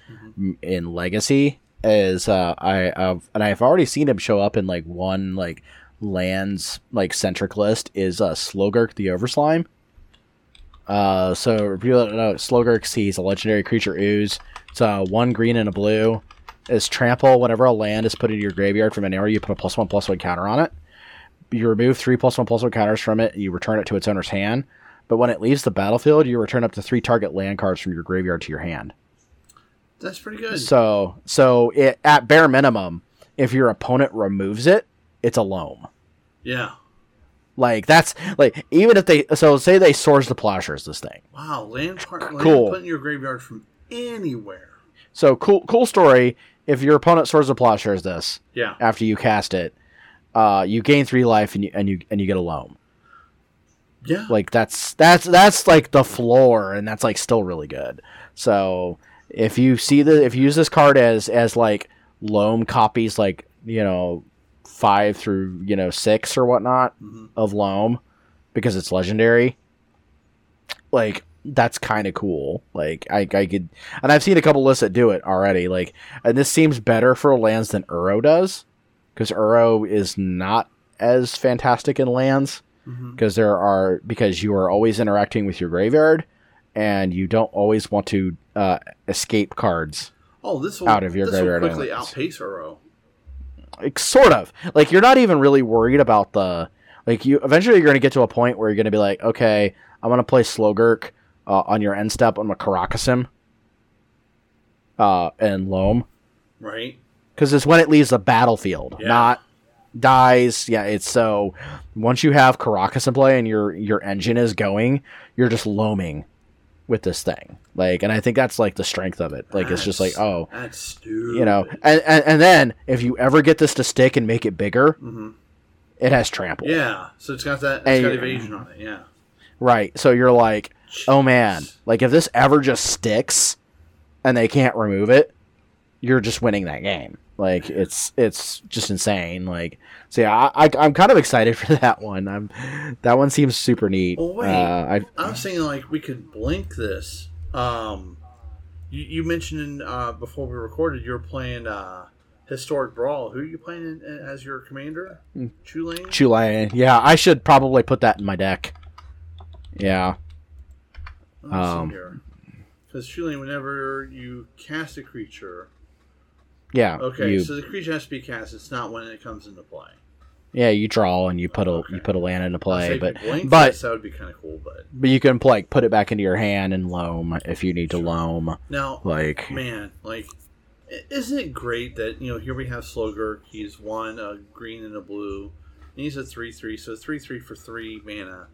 in Legacy is uh I uh, and I've already seen him show up in like one like lands like centric list is uh Slogurk the Overslime. Uh, so if you know, Slogurk he's a legendary creature ooze. It's uh one green and a blue. Is trample whenever a land is put into your graveyard from an area, you put a plus one plus one counter on it you remove three plus one plus one counters from it, you return it to its owner's hand. But when it leaves the battlefield, you return up to three target land cards from your graveyard to your hand. that's pretty good. So, so it, at bare minimum, if your opponent removes it, it's a loam. yeah. Like that's like even if they so say they Swords to Plowshares this thing. Wow, land part land Cool. put in your graveyard from anywhere. So cool, cool story. If your opponent Swords to Plowshares this Yeah, after you cast it, uh, you gain three life and you and you and you get a loam. yeah. like that's that's that's like the floor and that's like still really good so if you see the if you use this card as as like loam copies like you know five through you know six or whatnot Mhm. of loam because it's legendary like that's kind of cool like I, I could and i've seen a couple lists that do it already like and this seems better for lands than uro does because uro is not as fantastic in lands because there are because you are always interacting with your graveyard and you don't always want to uh, escape cards Oh, this will out of your this will graveyard quickly elements. outpace Uro. like sort of like you're not even really worried about the like you eventually you're going to get to a point where you're going to be like okay i'm going to play slogurk uh, on your end step i'm going to Karakas him uh and loam Right? because it's when it leaves the battlefield Yeah. not dies yeah it's so once you have Karakas in play and your your engine is going you're just loaming with this thing like and i think that's like the strength of it like it's just like oh That's stupid. you know and, and and then if you ever get this to stick and make it bigger hmm it has trample Yeah. So it's got that. It's And got evasion on it. Yeah. right so you're like oh man like if this ever just sticks and they can't remove it you're just winning that game Like it's it's just insane. Like so yeah, I, I I'm kind of excited for that one. I'm that one seems super neat. Well, wait. Uh, I was thinking like we could blink this. Um, you, you mentioned uh, before we recorded you were playing uh, historic brawl. Who are you playing in, in- as your commander? Hmm. Chulane. Chulane. Yeah, I should probably put that in my deck. Yeah. Um, Because Chulane, whenever you cast a creature, Yeah. okay, You, so the creature has to be cast. It's not when it comes into play. yeah, you draw and you put a Okay. you put a land into play, but but this, that would be kind of cool. But but you can like put it back into your hand and loam if you need to Sure. loam. now, Like man, like, isn't it great that you know here we have Slogurk. He's one a green and a blue. And he's a three three, so three three for three mana.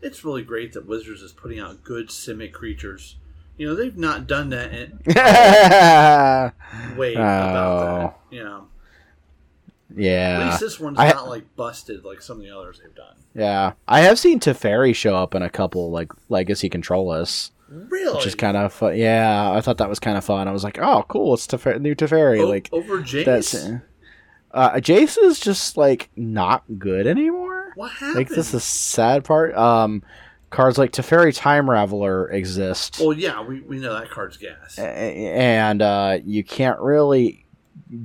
It's really great that Wizards is putting out good Simic creatures. You know they've not done that in yeah. way about that. Oh. You know, at least this one's I- not like busted like some of the others they've done. Yeah. I have seen Teferi show up in a couple like legacy control lists. Really, Which is kind of fun. Yeah, I thought that was kind of fun. I was like, "Oh, cool! It's Tefer- new Teferi." O- like over Jace. that's uh, Jace is just like not good anymore. What happened? Like this is the sad part. Um, cards like Teferi Time Raveler exist, well, yeah, we, we know that card's gas. and uh, you can't really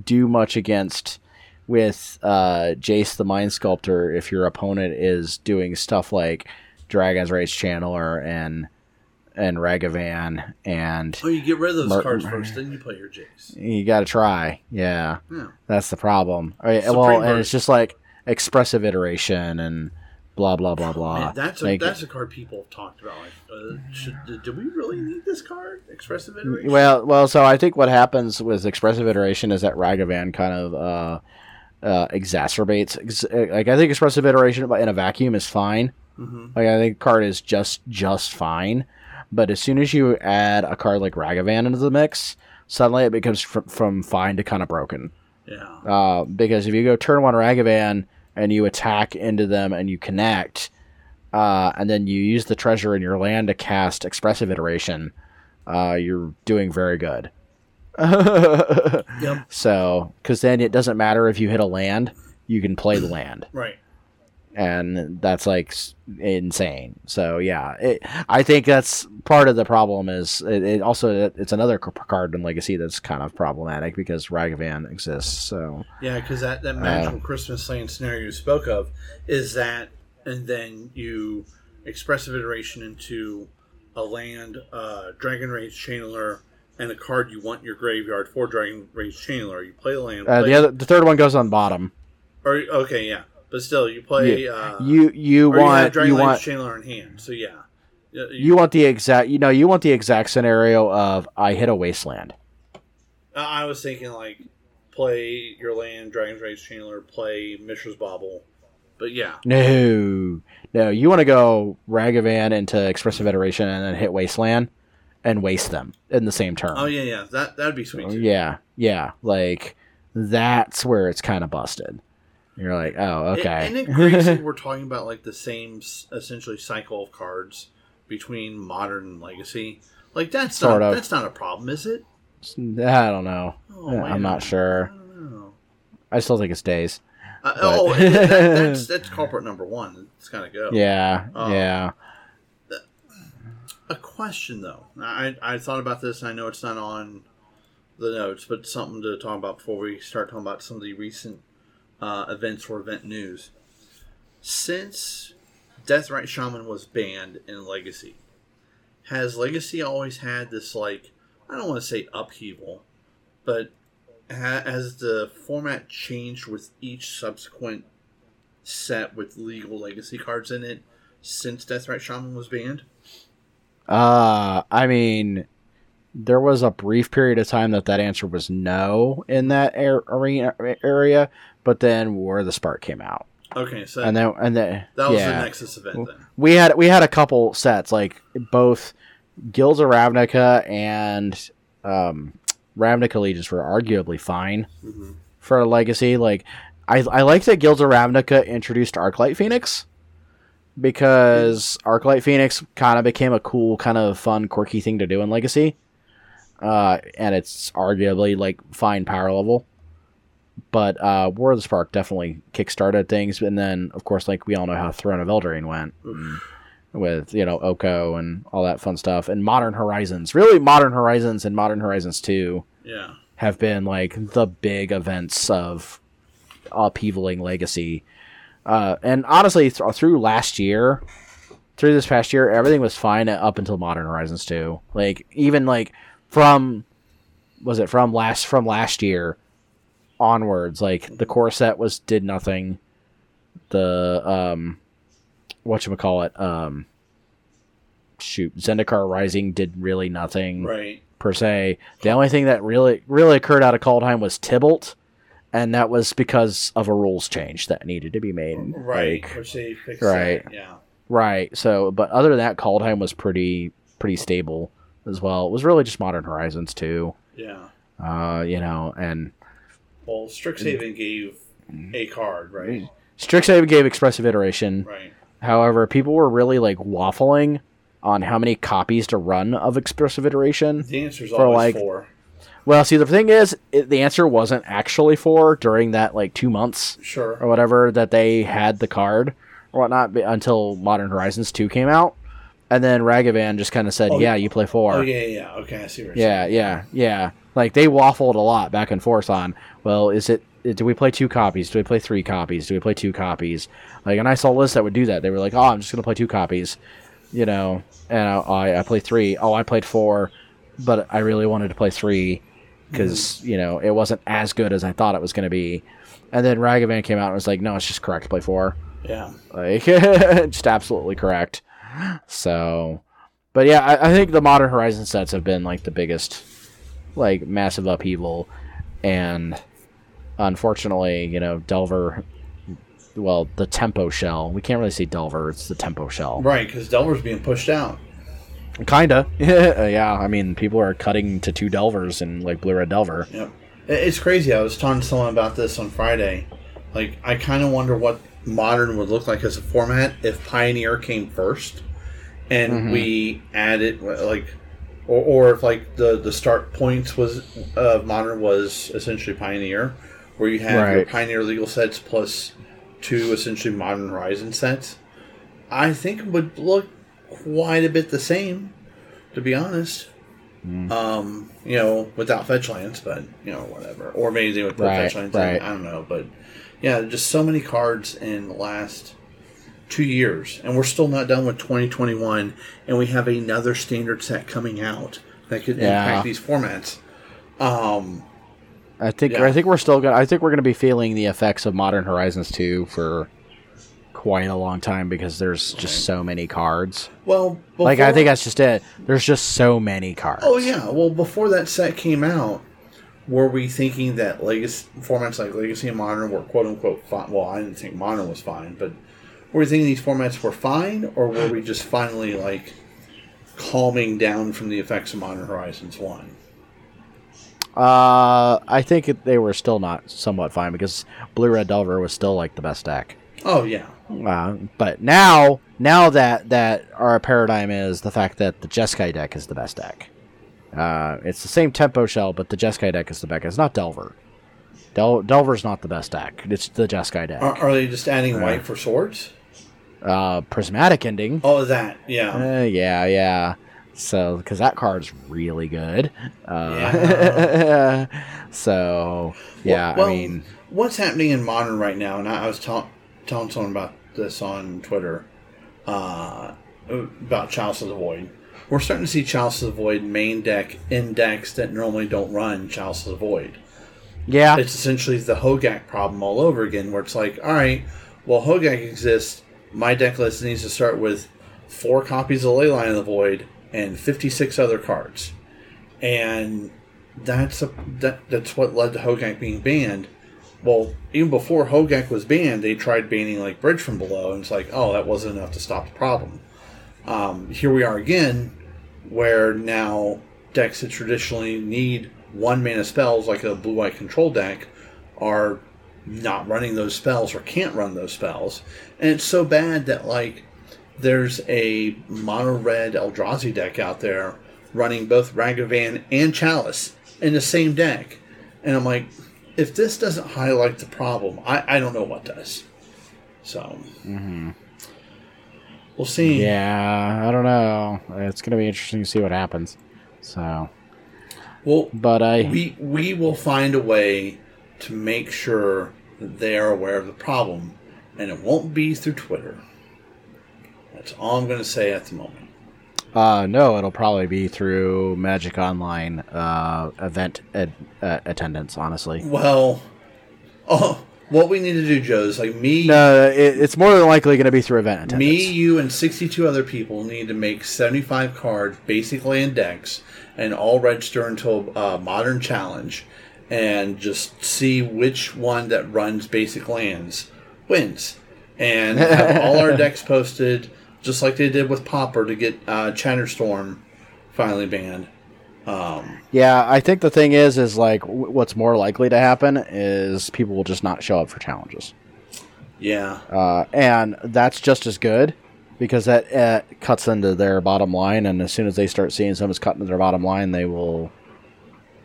do much against with uh, Jace the Mind Sculptor if your opponent is doing stuff like Dragon's Rage Channeler and and Ragavan and Oh, you get rid of those cards first, then you play your Jace. you got to try. Yeah, Yeah. that's the problem. All right, well, and it's just like expressive iteration and blah blah blah blah. Man, that's a Like, that's a card people have talked about. Like, uh, should, do we really need this card? Expressive iteration. well, well. So I think what happens with expressive iteration is that Ragavan kind of uh, uh, exacerbates. Like I think expressive iteration in a vacuum is fine. hmm Like I think card is just just fine, but as soon as you add a card like Ragavan into the mix, suddenly it becomes fr- from fine to kind of broken. yeah. Uh, because if you go turn one Ragavan and you attack into them and you connect, uh, and then you use the treasure in your land to cast expressive iteration, uh, you're doing very good. Yep. So, because then it doesn't matter if you hit a land, you can play the land Right. And that's like insane. So yeah, it, I think that's part of the problem. Is it, it also it's another card in Legacy that's kind of problematic because Ragavan exists. So Yeah, because that, that magical Christmas land scenario you spoke of is that, and then you expressive iteration into a land, uh, Dragon Rage Channeler, and a card you want in your graveyard for Dragon Rage Channeler. You play the land. uh, the other the third one goes on bottom. Or, okay, yeah. But still, you play. Uh, You you or you have want Dragon you want Channeler in hand. So, yeah. Yeah, you want the exact you know you want the exact scenario of I hit a wasteland. I was thinking like play your land, Dragon's Rage Channeler, play Mishra's Bauble. But yeah, No, no, you want to go Ragavan into expressive iteration and then hit wasteland and waste them in the same turn. oh yeah, yeah, that that'd be sweet. Too. Yeah, yeah. Like that's where it's kind of busted. You're like, oh, okay. And, it crazy we're talking about like the same essentially cycle of cards between modern and legacy. Like that's Sort not of. that's not a problem, is it? I don't know. Oh, I'm man. not I sure. don't know. I still think it's Daze. Uh, oh, that, that's that's culprit number one. It's gotta go. Yeah, Oh. yeah. A question though, I I thought about this, and I know it's not on the notes, but something to talk about before we start talking about some of the recent uh, events or event news. Since Deathrite Shaman was banned in Legacy, has Legacy always had this like I don't want to say upheaval, but ha- has the format changed with each subsequent set with legal Legacy cards in it since Deathrite Shaman was banned? Uh, I mean, there was a brief period of time that that answer was no in that air, arena area, but then War of the Spark came out, Okay, so and then and then that was yeah. the Nexus event then. we had we had a couple sets like both Guilds of Ravnica and um, Ravnica Legions were arguably fine Mhm. for a legacy. Like I I like that Guilds of Ravnica introduced Arclight Phoenix because Arclight Phoenix kind of became a cool, kind of fun, quirky thing to do in Legacy. Uh, and it's arguably like fine power level. But uh, War of the Spark definitely kickstarted things, and then of course, like we all know how Throne of Eldraine went with you know Oko and all that fun stuff, and Modern Horizons. Really, Modern Horizons and Modern Horizons Two Yeah. have been like the big events of upheavaling legacy. Uh, and honestly, th- through last year, through this past year, everything was fine up until Modern Horizons 2. Like even like from was it from last from last year onwards, like the core set was did nothing. The um what you call it um shoot Zendikar Rising did really nothing Right. per se. The only thing that really really occurred out of Kaldheim was Tibalt, and that was because of a rules change that needed to be made. Right. Like, Which they fixed. Right. that, Yeah. right. So, but other than that, Kaldheim was pretty pretty stable as well. It was really just Modern Horizons too. Yeah. Uh, you know, and Well, Strixhaven gave mm-hmm. a card, right? Strixhaven gave expressive iteration. Right. However, people were really like waffling on how many copies to run of expressive iteration. The answer's For, always like- four. Well, see, the thing is, it, the answer wasn't actually four during that like two months or whatever that they had the card or whatnot until Modern Horizons 2 came out. And then Ragavan just kind of said, Oh, yeah, you play four. Oh yeah, yeah. Okay, I see what you're yeah, saying. yeah, yeah. Like they waffled a lot back and forth on, well, is it, do we play two copies? Do we play three copies? Do we play two copies? Like, and I saw lists that would do that. They were like, oh, I'm just going to play two copies, you know, and I, I, played three. Oh, I played four, but I really wanted to play three because, mm-hmm. you know, it wasn't as good as I thought it was going to be. And then Ragavan came out and was like, no, it's just correct to play four. Yeah. Like, just absolutely correct. So, but yeah, I, I think the Modern Horizon sets have been like the biggest, like, massive upheaval. And unfortunately, you know, Delver, well, the Tempo Shell, we can't really say Delver, it's the Tempo Shell. Right, because Delver's being pushed out. Kinda. yeah, I mean, people are cutting to two Delvers in, like, Blue Red Delver. Yep. It's crazy. I was talking to someone about this on Friday. Like, I kind of wonder what modern would look like as a format if Pioneer came first, and mm-hmm. we added like, or, or if like the the start points was of modern was essentially Pioneer, where you have your Pioneer legal sets plus two essentially Modern Horizon sets. I think it would look quite a bit the same, to be honest. Um, you know, without fetch lands, but you know, whatever. Or maybe they would put Right, fetch lands right. in. I don't know, but yeah, just so many cards in the last two years, and we're still not done with 2021, and we have another standard set coming out that could Yeah. impact these formats. Um, I think Yeah. I think we're still gonna I think we're gonna be feeling the effects of Modern Horizons 2 for quite a long time because there's just so many cards. well, like I think that's just it. There's just so many cards. Oh yeah. Well, before that set came out, were we thinking that legacy formats like Legacy and Modern were quote unquote fine? Well, I didn't think Modern was fine, but were we thinking these formats were fine, or were we just finally like calming down from the effects of Modern Horizons One? Uh, I think it, they were still not somewhat fine because Blue Red Delver was still like the best deck. Oh yeah. Uh, but now, now that that our paradigm is the fact that the Jeskai deck is the best deck. Uh, it's the same tempo shell, but the Jeskai deck is the best. It's not Delver. Del- Delver's not the best deck. It's the Jeskai deck. Are, are they just adding white for swords? Uh, prismatic ending. Oh, that yeah. Uh, yeah, yeah. So, because that card's really good. Uh, so, yeah, Well, I mean, what's happening in modern right now? And I I was ta- telling someone about this on Twitter uh, about Chalice of the Void. We're starting to see Chalice of the Void main deck in decks that normally don't run Chalice of the Void. yeah, It's essentially the Hogak problem all over again, where it's like, all right, well, Hogak exists. My deck list needs to start with four copies of Leyline of the Void and 56 other cards. And that's a, that, that's what led to Hogak being banned. Well, even before Hogak was banned, they tried banning like Bridge from Below, and it's like, oh, that wasn't enough to stop the problem. Um, here we are again, where now decks that traditionally need one mana spells, like a blue white control deck, are not running those spells or can't run those spells. And it's so bad that, like, there's a mono red Eldrazi deck out there running both Ragavan and Chalice in the same deck. And I'm like, if this doesn't highlight the problem, I, I don't know what does. So mm-hmm. we'll see. Yeah, I don't know. It's gonna be interesting to see what happens. So, Well, but I we we will find a way to make sure that they are aware of the problem, and it won't be through Twitter. That's all I'm going to say at the moment. uh no, it'll probably be through Magic Online uh event uh, attendance. Honestly, Well, oh, what we need to do, Joe, is like me, no, it, it's more than likely going to be through event attendance. me, you, and 62 other people need to make 75 cards, basically in decks, and all register until uh, modern challenge, and just see which one that runs basic lands wins, and have all our decks posted, just like they did with Pauper to get uh, Chatterstorm finally banned. Um, Yeah, I think the thing is, is like w- what's more likely to happen is people will just not show up for challenges, yeah, uh, and that's just as good because that uh, cuts into their bottom line, and as soon as they start seeing someone's cutting into their bottom line, they will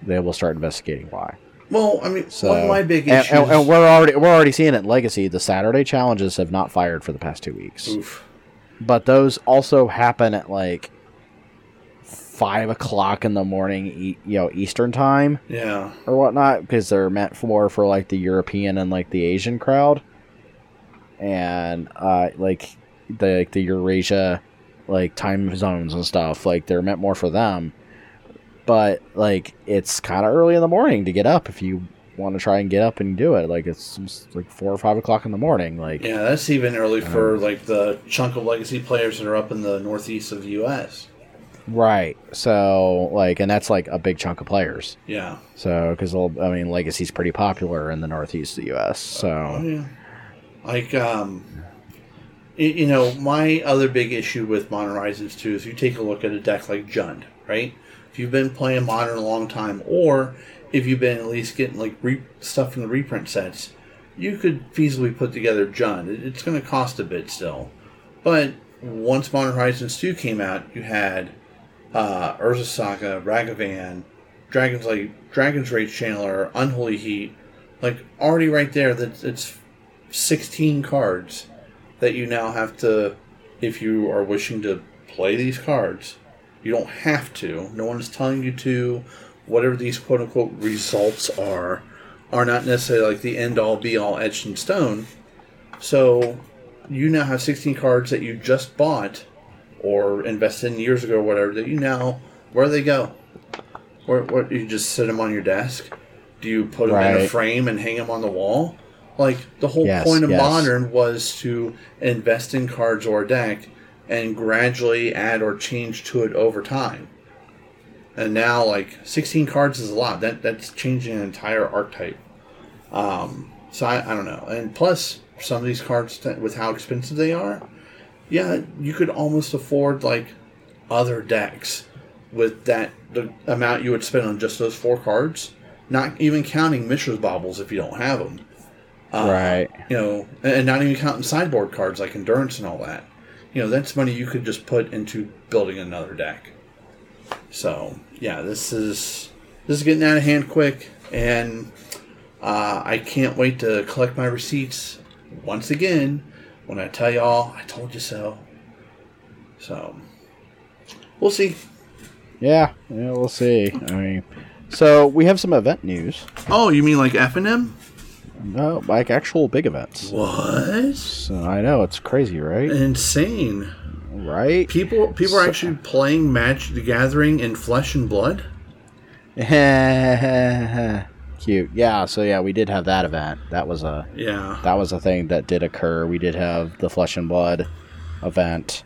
they will start investigating why. Well, I mean, So one of my big issues. and, and we're already we're already seeing it in Legacy. The Saturday challenges have not fired for the past two weeks, Oof. but those also happen at like five o'clock in the morning, you know, Eastern time. Yeah, or whatnot because they're meant for for like the European and like the Asian crowd, and uh, like the the Eurasia like time zones and stuff. Like they're meant more for them, but like it's kind of early in the morning to get up if you want to try and get up and do it. Like it's, like four or five o'clock in the morning. Like Yeah, that's even early for like the chunk of legacy players that are up in the northeast of the U.S. right. So like, and that's like a big chunk of players. Yeah, So because I mean, Legacy's pretty popular in the northeast of the U.S. So. oh yeah. Like um, you know, my other big issue with Modern Horizons 2 is you take a look at a deck like Jund, right? If you've been playing Modern a long time, or if you've been at least getting like re- stuff from the reprint sets, you could feasibly put together Jund. It's going to cost a bit still, but once Modern Horizons 2 came out, you had uh, Urza Saga, Ragavan, Dragon's like Dragon's Rage Channeler, Unholy Heat, like already right there. That it's sixteen cards that you now have to, if you are wishing to play these cards, you don't have to. No one is telling you to. Whatever these quote unquote results are, are not necessarily like the end all be all etched in stone. So you now have 16 cards that you just bought or invested in years ago or whatever that you now, where do they go? Where, where you just sit them on your desk? Do you put them in a frame and hang them on the wall? Like the whole Yes, point of yes. modern was to invest in cards or a deck and gradually add or change to it over time. And now, like 16 cards is a lot. That that's changing an entire archetype. Um, so I, I don't know. And plus, some of these cards, with how expensive they are, yeah, you could almost afford like other decks with that the amount you would spend on just those four cards. Not even counting Mishra's Baubles if you don't have them. right. You know, and and not even counting sideboard cards like Endurance and all that. You know, that's money you could just put into building another deck. So yeah, this is this is getting out of hand quick, and uh, I can't wait to collect my receipts once again when I tell y'all I told you so. So we'll see. Yeah, yeah, we'll see. I mean, so we have some event news. Oh, you mean like F and M? No, like actual big events. What? So I know it's crazy, right? Insane. Right? People people are actually playing Magic the Gathering in flesh and blood. Cute. Yeah. So yeah, we did have that event. That was a Yeah. that was a thing that did occur. We did have the Flesh and Blood event,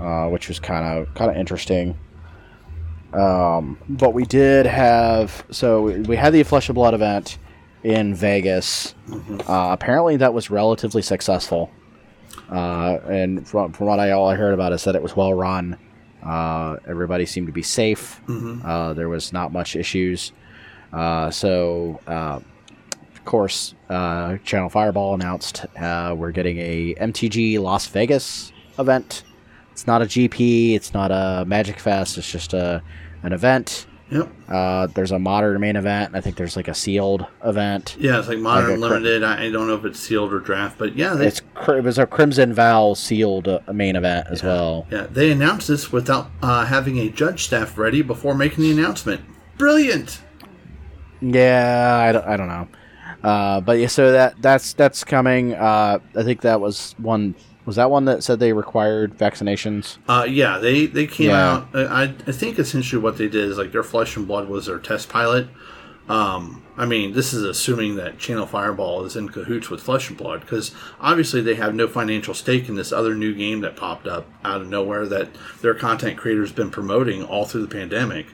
uh, which was kind of kind of interesting. Um, but we did have so we, we had the Flesh and Blood event in Vegas. Uh, apparently, that was relatively successful. Uh, and from, from what I all I heard about is that it was well run. Uh, everybody seemed to be safe. Uh, there was not much issues. Uh, so, uh, of course, uh, Channel Fireball announced uh, we're getting a MTG Las Vegas event. It's not a GP. It's not a Magic Fest. It's just a an event Yep. Uh, there's a modern main event. And I think there's like a sealed event. Yeah, it's like modern Like limited. I, I don't know if it's sealed or draft, but yeah, they, It's it was a Crimson Vow sealed uh, main event as well. yeah they announced this without uh, having a judge staff ready before making the announcement. Brilliant. Yeah, I don't, I don't know. Uh, but yeah, so that that's that's coming. Uh, I think that was one. Was that one that said they required vaccinations? Uh, yeah, they they came Yeah. out. I I think essentially what they did is like their flesh and blood was their test pilot. Um, I mean, this is assuming that Channel Fireball is in cahoots with Flesh and Blood because obviously they have no financial stake in this other new game that popped up out of nowhere that their content creators been promoting all through the pandemic.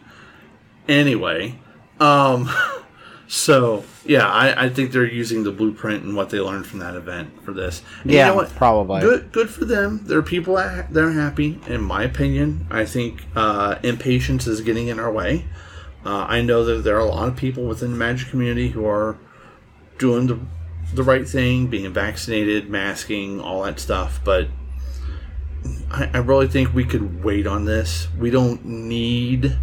Anyway, um, so yeah, I, I think they're using the blueprint and what they learned from that event for this. And you Yeah, know what? probably. Good, good for them. There are people that they're happy. In my opinion, I think uh, impatience is getting in our way. Uh, I know that there are a lot of people within the Magic community who are doing the the right thing, being vaccinated, masking, all that stuff. But I, I really think we could wait on this. We don't need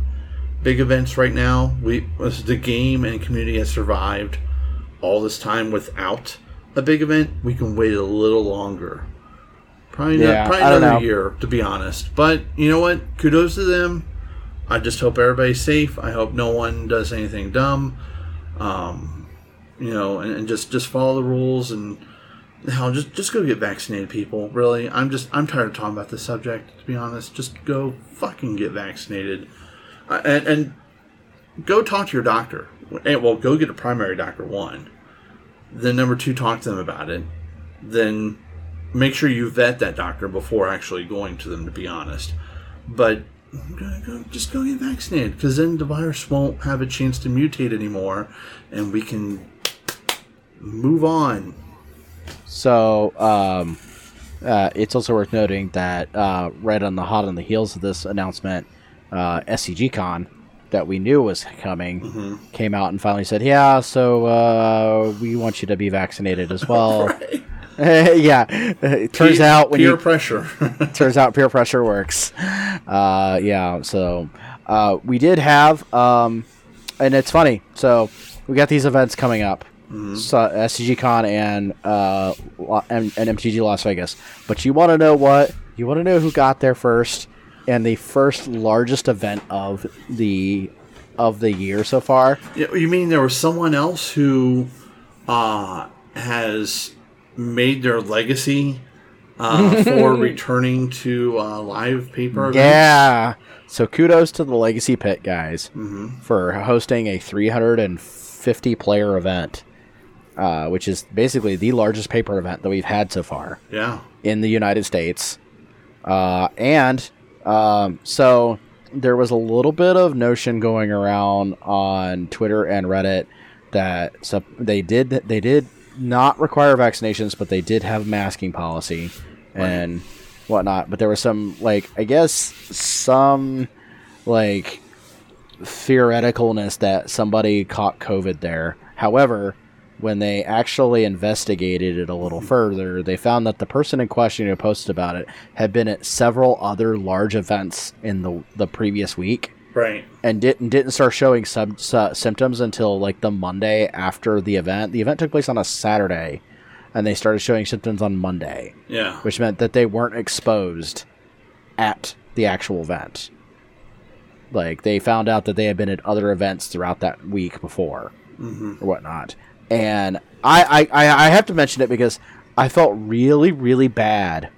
big events right now. We the game and community has survived all this time without a big event. We can wait a little longer. Probably, not- probably another know. year, to be honest. But you know what? Kudos to them. I just hope everybody's safe. I hope no one does anything dumb. Um, you know, and, and just just follow the rules and hell, just just go get vaccinated, people. Really, I'm just I'm tired of talking about this subject. To be honest, just go fucking get vaccinated, uh, and, and go talk to your doctor. And, well, go get a primary doctor. One, then number two, talk to them about it. Then make sure you vet that doctor before actually going to them. To be honest, but go, just go get vaccinated because then the virus won't have a chance to mutate anymore, and we can move on. So um, uh, it's also worth noting that uh, right on the hot on the heels of this announcement, uh, SCG Con that we knew was coming came out and finally said, "Yeah, so uh, we want you to be vaccinated as well." yeah, it turns Peer- out when peer you pressure. turns out peer pressure works. Uh, yeah, so uh, we did have, um, and it's funny. So we got these events coming up, so, SCG Con and, uh, and and MTG Las Vegas. But you want to know what? You want to know who got there first and the first largest event of the of the year so far. You mean there was someone else who uh, has made their legacy uh, for returning to uh, live paper? events? Yeah. So kudos to the Legacy Pit guys for hosting a 350 player event, uh, which is basically the largest paper event that we've had so far Yeah. in the United States. Uh, and um, so there was a little bit of notion going around on Twitter and Reddit that so they did they did not require vaccinations, but they did have masking policy and whatnot. But there was some like I guess some like theoreticalness that somebody caught COVID there. However, when they actually investigated it a little further, they found that the person in question who posted about it had been at several other large events in the the previous week Right. and didn't didn't start showing sub, sy- symptoms until like the Monday after the event. The event took place on a Saturday, and they started showing symptoms on Monday, Yeah. which meant that they weren't exposed at the actual event. Like they found out that they had been at other events throughout that week before, mm-hmm. or whatnot. And I, I I have to mention it because I felt really really bad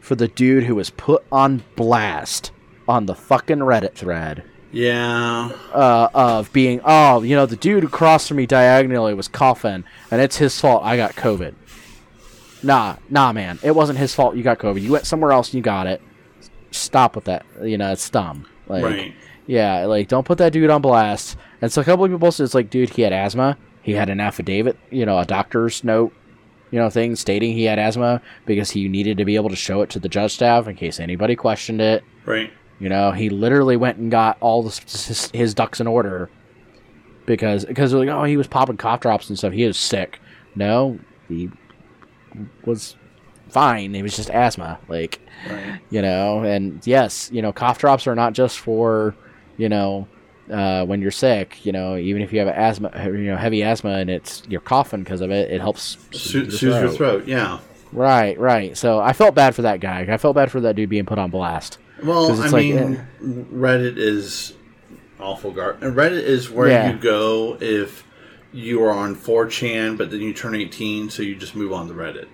for the dude who was put on blast on the fucking Reddit thread Yeah. uh, of being, oh, you know, the dude who crossed from me diagonally was coughing, and it's his fault I got COVID. Nah, nah, man, it wasn't his fault you got COVID. You went somewhere else and you got it. Stop with that. You know, it's dumb. Like, Right. yeah, like don't put that dude on blast. And so a couple of people posted, it's like, dude, he had asthma. He had an affidavit, you know, a doctor's note, you know, thing stating he had asthma because he needed to be able to show it to the judge staff in case anybody questioned it. Right. You know, he literally went and got all the, his, his ducks in order because because like, oh, he was popping cough drops and stuff. He was sick. No, he was fine. It was just asthma. Like, Right. you know, and yes, you know, cough drops are not just for, you know, uh, when you're sick, you know, even if you have asthma, you know, heavy asthma, and it's you're coughing because of it, it helps Soothe, your throat. Yeah. Right, right. So I felt bad for that guy. I felt bad for that dude being put on blast. Well, I it's like, mean, eh. Reddit is awful gar And Reddit is where Yeah. you go if you are on 4chan, but then you turn 18, so you just move on to Reddit.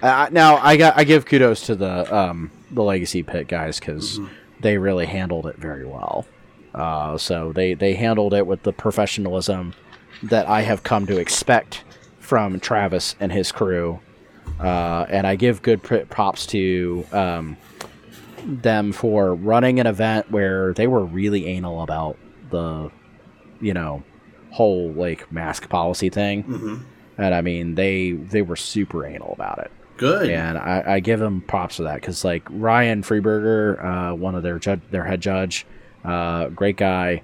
Uh, now I got I give kudos to the um, the legacy pit guys because they really handled it very well. Uh, so they they handled it with the professionalism that I have come to expect from Travis and his crew. Uh, and I give good props to um, them for running an event where they were really anal about the, you know, whole like mask policy thing. Mm-hmm. And I mean, they they were super anal about it, Good. and I, I give them props for that because like Ryan Freeberger, uh, one of their judge, their head judge, uh, great guy,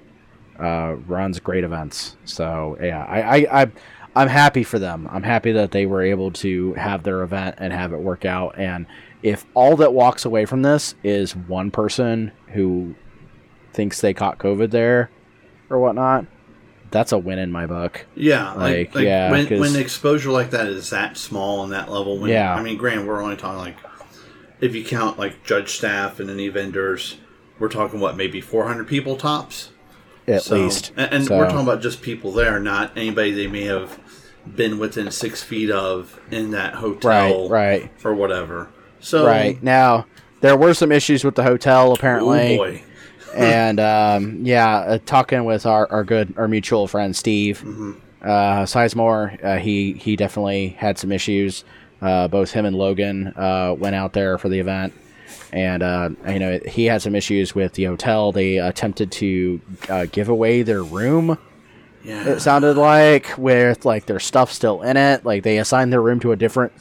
uh, runs great events. So yeah, I, I, I I'm happy for them. I'm happy that they were able to have their event and have it work out. And if all that walks away from this is one person who thinks they caught COVID there or whatnot, that's a win in my book. Yeah, like, Like, yeah, when, when exposure like that is that small and that level. When, Yeah. I mean, granted, we're only talking like if you count like judge staff and any vendors, we're talking what maybe 400 people tops. At So- least, and, and So- we're talking about just people there, not anybody they may have been within six feet of in that hotel, right, right. or whatever. So, Right now, there were some issues with the hotel oh apparently, boy, and um, yeah, uh, talking with our, our good our mutual friend Steve Mm-hmm. uh, Sizemore, uh, he he definitely had some issues. Uh, both him and Logan uh, went out there for the event, and uh, you know he had some issues with the hotel. They attempted to uh, give away their room. yeah, It sounded like with like their stuff still in it. Like they assigned their room to a different,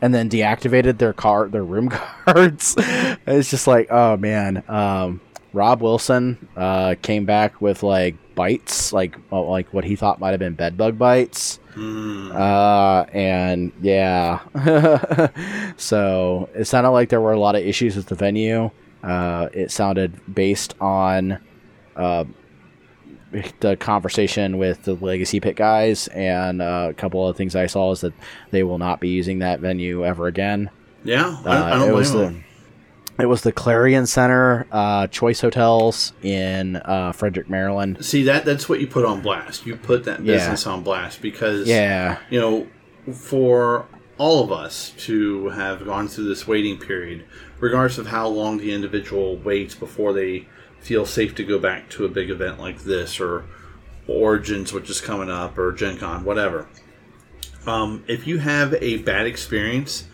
and then deactivated their car their room cards. it's just like oh man. Um, Rob Wilson uh, came back with like bites, like well, like what he thought might have been bed bug bites. Mm, Uh, and yeah, so it sounded like there were a lot of issues with the venue. Uh, it sounded based on uh, the conversation with the Legacy Pit guys, and uh, a couple of things I saw is that they will not be using that venue ever again. yeah. I, Uh, I don't blame the them. It was the Clarion Center uh, Choice Hotels in uh, Frederick, Maryland. See that that's what you put on blast. You put that Yeah. business on blast because Yeah, you know, for all of us to have gone through this waiting period, regardless of how long the individual waits before they feel safe to go back to a big event like this or Origins, which is coming up, or Gen Con, whatever. Um, if you have a bad experience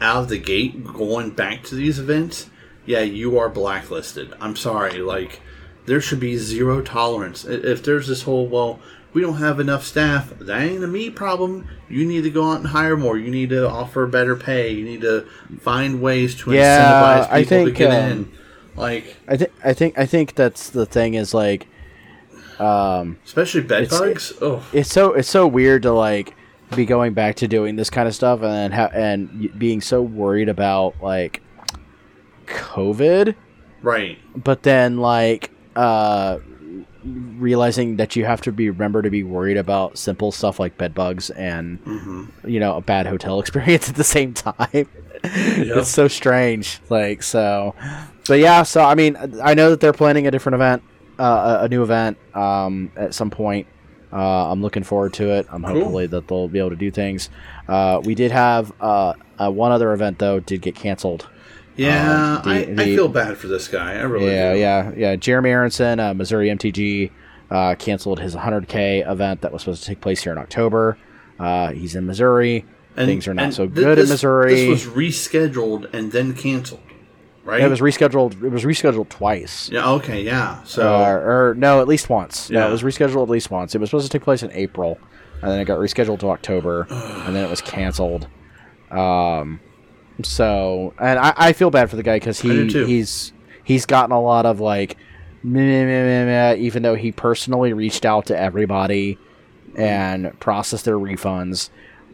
out of the gate going back to these events, yeah, you are blacklisted. I'm sorry. Like, there should be zero tolerance. If there's this whole, well, we don't have enough staff, that ain't a me problem. You need to go out and hire more. You need to offer better pay. You need to find ways to Yeah, incentivize people I to think, get um, in. Like, I think I think I think that's the thing is like, um, especially bed bugs. Oh, it's so it's so weird to like be going back to doing this kind of stuff and ha- and being so worried about like COVID, right. but then like uh realizing that you have to be remember to be worried about simple stuff like bed bugs and hmm you know a bad hotel experience at the same time. It's so strange. Like so, but yeah. So I mean, I know that they're planning a different event, uh, a a new event, um, at some point. Uh, I'm looking forward to it. I'm Cool. hopefully that they'll be able to do things. Uh, we did have uh, uh, one other event though did get canceled. Yeah, Um, the- I, I feel bad for this guy. I really Yeah, do. yeah, yeah. Jeremy Aronson, uh, Missouri MTG, uh, canceled his 100K event that was supposed to take place here in October. Uh, he's in Missouri. Things are not so thi- good this, in Missouri. This was rescheduled and then canceled, right? It was rescheduled. It was rescheduled twice. yeah. Okay. Yeah. So Uh, or no, at least once. No, Yeah. it was rescheduled at least once. It was supposed to take place in April, and then it got rescheduled to October, and then it was canceled. Um, so, and I, I feel bad for the guy because he he's he's gotten a lot of like, meh, meh, meh, meh, meh, even though he personally reached out to everybody and processed their refunds,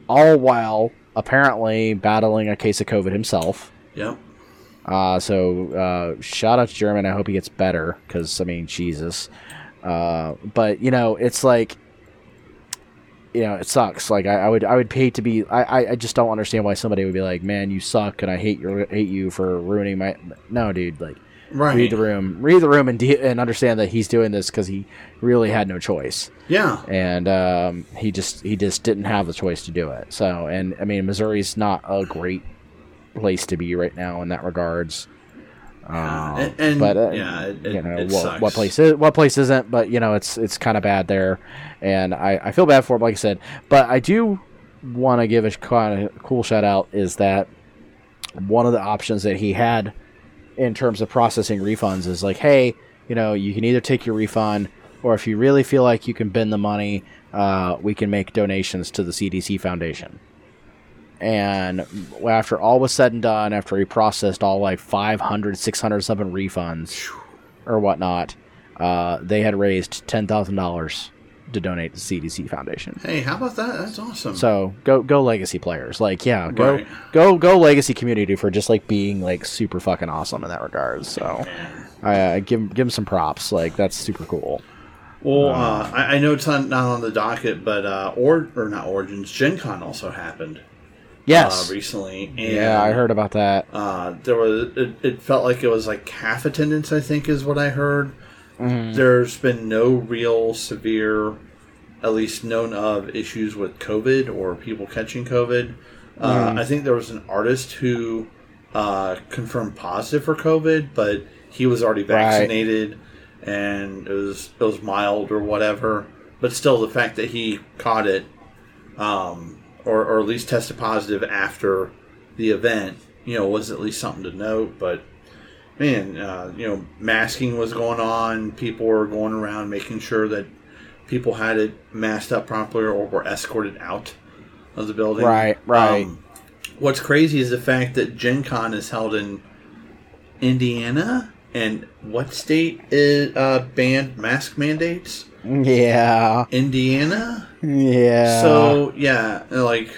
all while apparently battling a case of COVID himself. Yep. Uh, so uh, shout out to German. I hope he gets better because I mean, Jesus. Uh, but you know, it's like, you know, it sucks. Like I, I would, I would pay to be. I, I, just don't understand why somebody would be like, "Man, you suck," and I hate your, hate you for ruining my. No, dude. Like, Right. read the room, read the room, and de- and understand that he's doing this because he really had no choice, Yeah. and um, he just, he just didn't have the choice to do it. So, and I mean, Missouri's not a great place to be right now in that regards. Um, and, and but uh, yeah, it, you know it what, what place is what place isn't but you know it's it's kind of bad there. And I, I feel bad for him like i said. But i do want to give a kind of cool shout out is that one of the options that he had in terms of processing refunds is like hey you know you can either take your refund or if you really feel like you can bend the money uh, we can make donations to the cdc foundation and after all was said and done after he processed all like 500 600 something refunds or whatnot uh, they had raised $10000 to donate to cdc foundation Hey, how about that? That's awesome. so go go legacy players like yeah go Right. go go legacy community for just like being like super fucking awesome in that regard so I uh, give give him some props like that's super cool well, uh, I, I know it's not, not on the docket, but uh, or or not Origins, Gen Con also happened yes uh, recently. And, yeah i heard about that Uh, there was it, it felt like it was like half attendance. I think is what I heard. Mm-hmm. There's been no real severe, at least known of, issues with COVID or people catching COVID. Uh, Mm. I think there was an artist who uh, confirmed positive for COVID, but he was already vaccinated and it was it was mild or whatever. But still, the fact that he caught it, um, or or at least tested positive after the event, you know, was at least something to note. But man, uh, you know, masking was going on. People were going around making sure that people had it masked up properly or were escorted out of the building. Right, right. Um, what's crazy is the fact that Gen Con is held in Indiana. And what state is uh, banned mask mandates? Yeah Indiana. yeah So yeah, like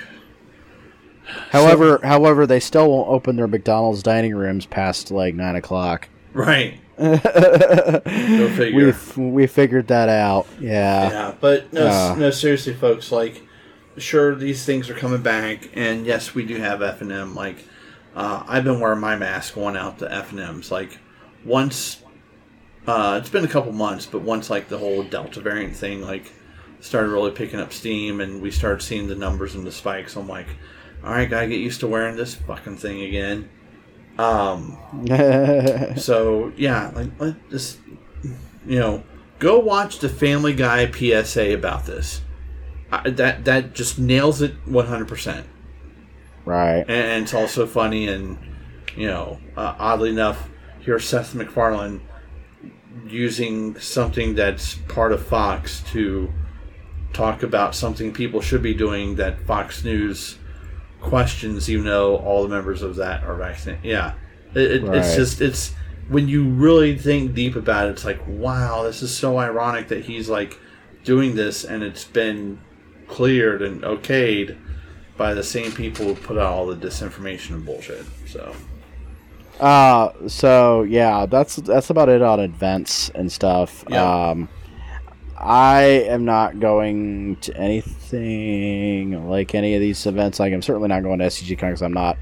However, however, they still won't open their McDonald's dining rooms past like nine o'clock. right. Go figure. We we figured that out. Yeah. Yeah, but no, Uh. no, seriously, folks. Like, sure, these things are coming back, and yes, we do have F and M. Like, uh, I've been wearing my mask going out to F and M's. Like, once, uh, it's been a couple months, but once like the whole Delta variant thing like started really picking up steam, and we started seeing the numbers and the spikes, I'm like, all right, gotta get used to wearing this fucking thing again. Um, so yeah, like let just you know, go watch the Family Guy PSA about this. I, that that just nails it one hundred percent, right. and it's also funny and you know, uh, oddly enough, here's Seth MacFarlane using something that's part of Fox to talk about something people should be doing that Fox News questions, even though all the members of that are vaccinated. Yeah, it, it, it's just it's when you really think deep about it, it's like wow, this is so ironic that he's like doing this, and it's been cleared and okayed by the same people who put out all the disinformation and bullshit. So Uh, so yeah, that's that's about it on events and stuff. Yeah. Um, I am not going to anything like any of these events. Like I'm certainly not going to SCG Con because I'm not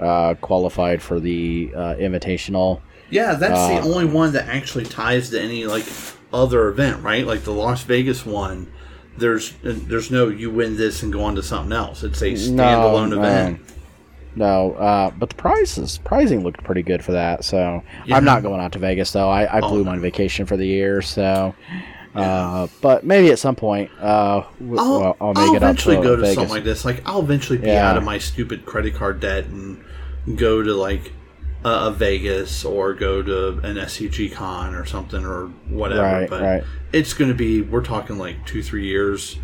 uh, qualified for the uh, invitational. yeah, that's Uh, the only one that actually ties to any like other event, right? Like the Las Vegas one. There's there's no you win this and go on to something else. It's a standalone no, event. No, uh, but the prizes pricing looked pretty good for that. So Yeah. I'm not going out to Vegas though. I, I Oh, blew no. my vacation for the year. So, uh, but maybe at some point, uh, w- I'll, well, I'll I'll, make it up eventually to go to Vegas. something like this. Like I'll eventually be Yeah. out of my stupid credit card debt and go to like a, a Vegas or go to an SCG con or something or whatever. Right, but right. it's going to be we're talking like two three years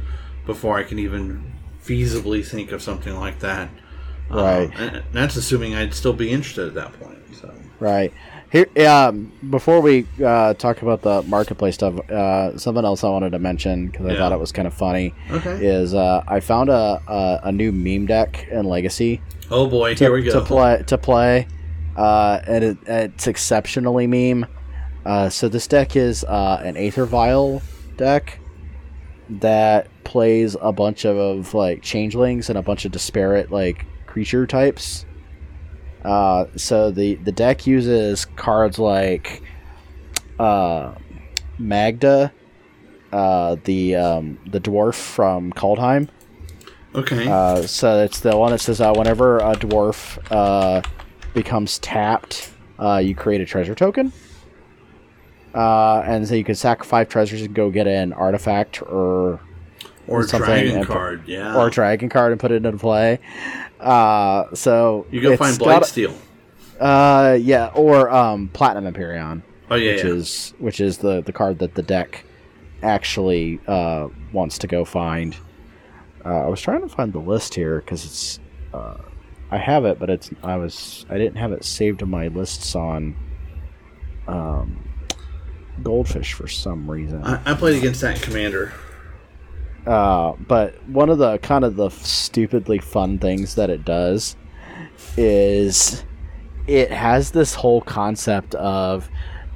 before I can even feasibly think of something like that. Um, Right. and that's assuming I'd still be interested at that point. So Right. Here, um, before we uh, talk about the marketplace stuff, uh, something else I wanted to mention because I Yeah. thought it was kind of funny okay. is uh, I found a, a a new meme deck in Legacy Oh boy, to, here we go. to play to play, uh, and it, it's exceptionally meme. Uh, so this deck is uh, an Aether Vial deck that plays a bunch of like changelings and a bunch of disparate like creature types. Uh, so the the deck uses cards like uh, Magda, uh, the um, the dwarf from Kaldheim. Okay. Uh, so it's the one that says uh, whenever a dwarf uh, becomes tapped, uh, you create a treasure token. Uh, and so you can sack five treasures and go get an artifact or or something card, yeah. or a dragon card and put it into play. Uh, so you go find got- Blightsteel. Uh, yeah, or um, Platinum Empyrean, Oh yeah, which yeah. is which is the the card that the deck actually uh, wants to go find. Uh, I was trying to find the list here because it's uh, I have it, but it's I was I didn't have it saved in my lists on um, Goldfish for some reason. I, I played against that commander. Uh, but one of the kind of the stupidly fun things that it does is it has this whole concept of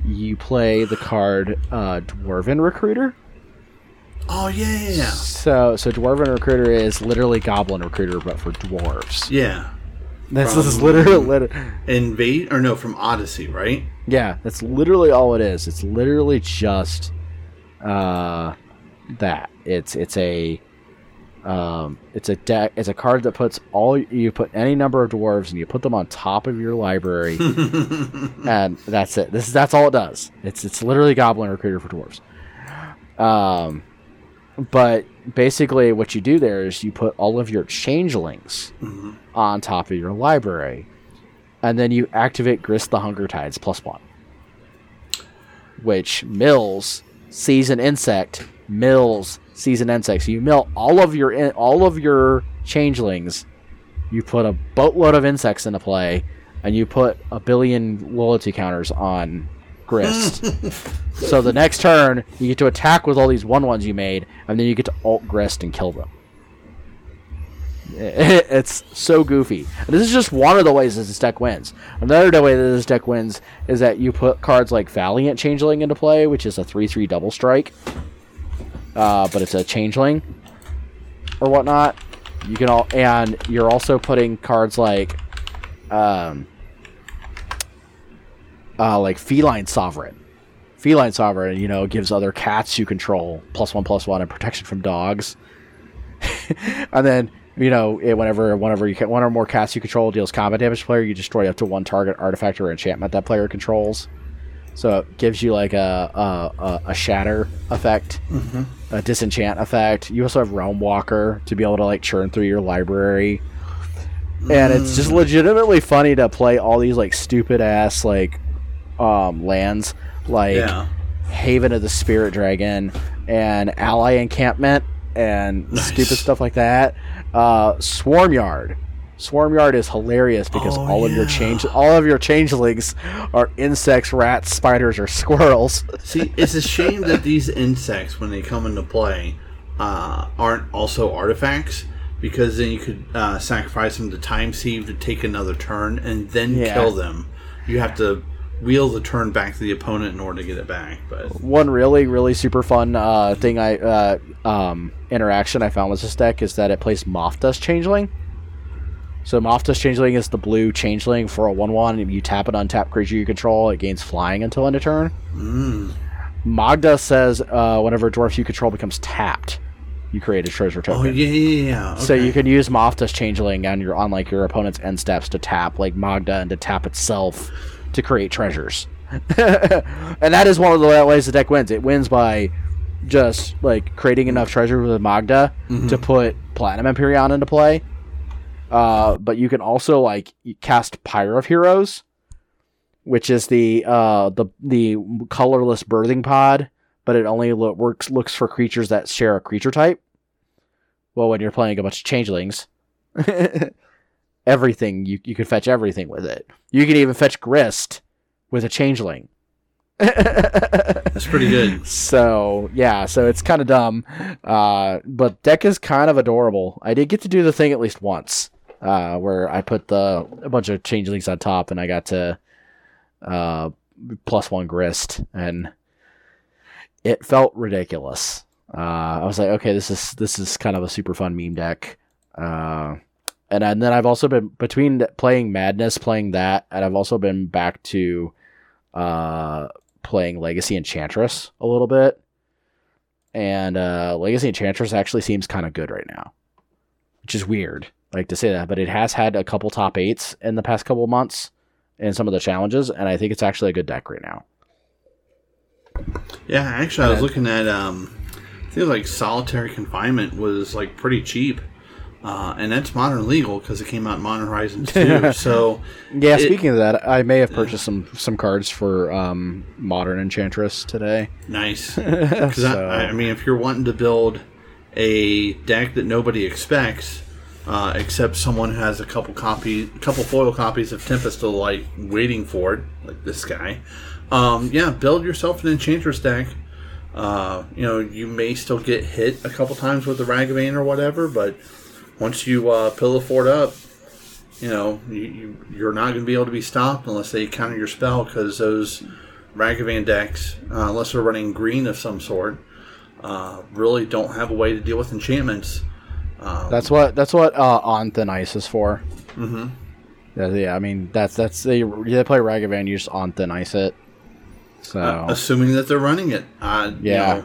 you play the card uh, Dwarven Recruiter. Oh yeah. So, so Dwarven Recruiter is literally Goblin Recruiter, but for dwarves. Yeah. This is literally, lit- Invade or no from Odyssey, right? yeah, that's literally all it is. It's literally just uh, that. It's it's a um, it's a deck. It's a card that puts all you put any number of dwarves and you put them on top of your library, and that's it. This that's all it does. It's it's literally Goblin Recruiter for dwarves. Um, but basically, what you do there is you put all of your changelings Mhm. on top of your library, and then you activate Grist the Hunger Tides plus one, which mills season insect mills season insect. So you mill all of your in, all of your changelings. You put a boatload of insects into play, and you put a billion loyalty counters on Grist. so the next turn, you get to attack with all these one ones you made, and then you get to alt Grist and kill them. It's so goofy. And this is just one of the ways that this deck wins. Another way that this deck wins is that you put cards like Valiant Changeling into play, which is a 3 3 double strike. Uh, but it's a Changeling or whatnot. You can all, and you're also putting cards like, um, uh, like Feline Sovereign. Feline Sovereign, you know, gives other cats you control plus one plus one and protection from dogs. and then you know it, whenever whenever you can one or more cats you control deals combat damage to player, you destroy up to one target artifact or enchantment that player controls. So it gives you like a a, a, a shatter effect, a disenchant effect. You also have Realmwalker to be able to like churn through your library, and it's just legitimately funny to play all these like stupid ass like um lands like Yeah. Haven of the Spirit Dragon and Ally Encampment and Nice. stupid stuff like that. Uh, Swarmyard. Swarmyard is hilarious because Oh, all of your change all of your changelings are insects, rats, spiders, or squirrels. See, it's a shame that these insects, when they come into play, uh, aren't also artifacts. Because then you could uh, sacrifice them to time sieve to take another turn and then Yeah. kill them. You have to wheel the turn back to the opponent in order to get it back. But One really, really super fun uh, thing I uh, um, interaction I found with this deck is that it plays Mothdust Changeling. So Dust Changeling is the blue changeling for a one-one. If you tap an untapped creature you control, it gains flying until end of turn. mm, Magda says uh, whenever a dwarf you control becomes tapped, you create a treasure oh token. yeah, yeah, yeah. So you can use Mothdust Changeling on your on like your opponent's end steps to tap like Magda and to tap itself to create treasures. and that is one of the ways the deck wins. It wins by just like creating enough treasure with Magda to put Platinum Empyrean into play. Uh, but you can also like cast Pyre of Heroes, which is the uh, the the colorless birthing pod, but it only lo- works looks for creatures that share a creature type. Well, when you're playing a bunch of changelings, everything you you can fetch everything with it. You can even fetch Grist with a changeling. That's pretty good. So yeah, so it's kind of dumb, uh, but deck is kind of adorable. I did get to do the thing at least once, uh, where I put the a bunch of changelings on top, and I got to uh, plus one grist, and it felt ridiculous. Uh, I was like, okay, this is this is kind of a super fun meme deck. Uh, and, and then I've also been between playing Madness, playing that, and I've also been back to uh, playing Legacy Enchantress a little bit. And uh, Legacy Enchantress actually seems kind of good right now, which is weird, like to say that, but it has had a couple top eights in the past couple months in some of the challenges, and I think it's actually a good deck right now. Yeah, actually, I was looking at. Um, I think like solitary confinement was like pretty cheap, uh, and that's modern legal because it came out in Modern Horizons too. so Yeah, It- speaking of that, I may have purchased some some cards for um, Modern Enchantress today. nice. Because So- I, I mean, if you're wanting to build a deck that nobody expects, uh, except someone has a couple copy, couple foil copies of Tempest of Light waiting for it, like this guy. Um, yeah, build yourself an Enchantress deck. Uh, you know, you may still get hit a couple times with the Ragavan or whatever, but once you uh, pillow fort up, you know, you, you, you're not going to be able to be stopped unless they counter your spell because those Ragavan decks, uh, unless they're running green of some sort, uh, really don't have a way to deal with enchantments. Um, That's what that's what uh, on Thin Ice is for. Mm-hmm. Yeah, yeah, I mean that's that's they they play Ragavan, you just on Thin Ice it. So assuming that they're running it. Uh, you Yeah.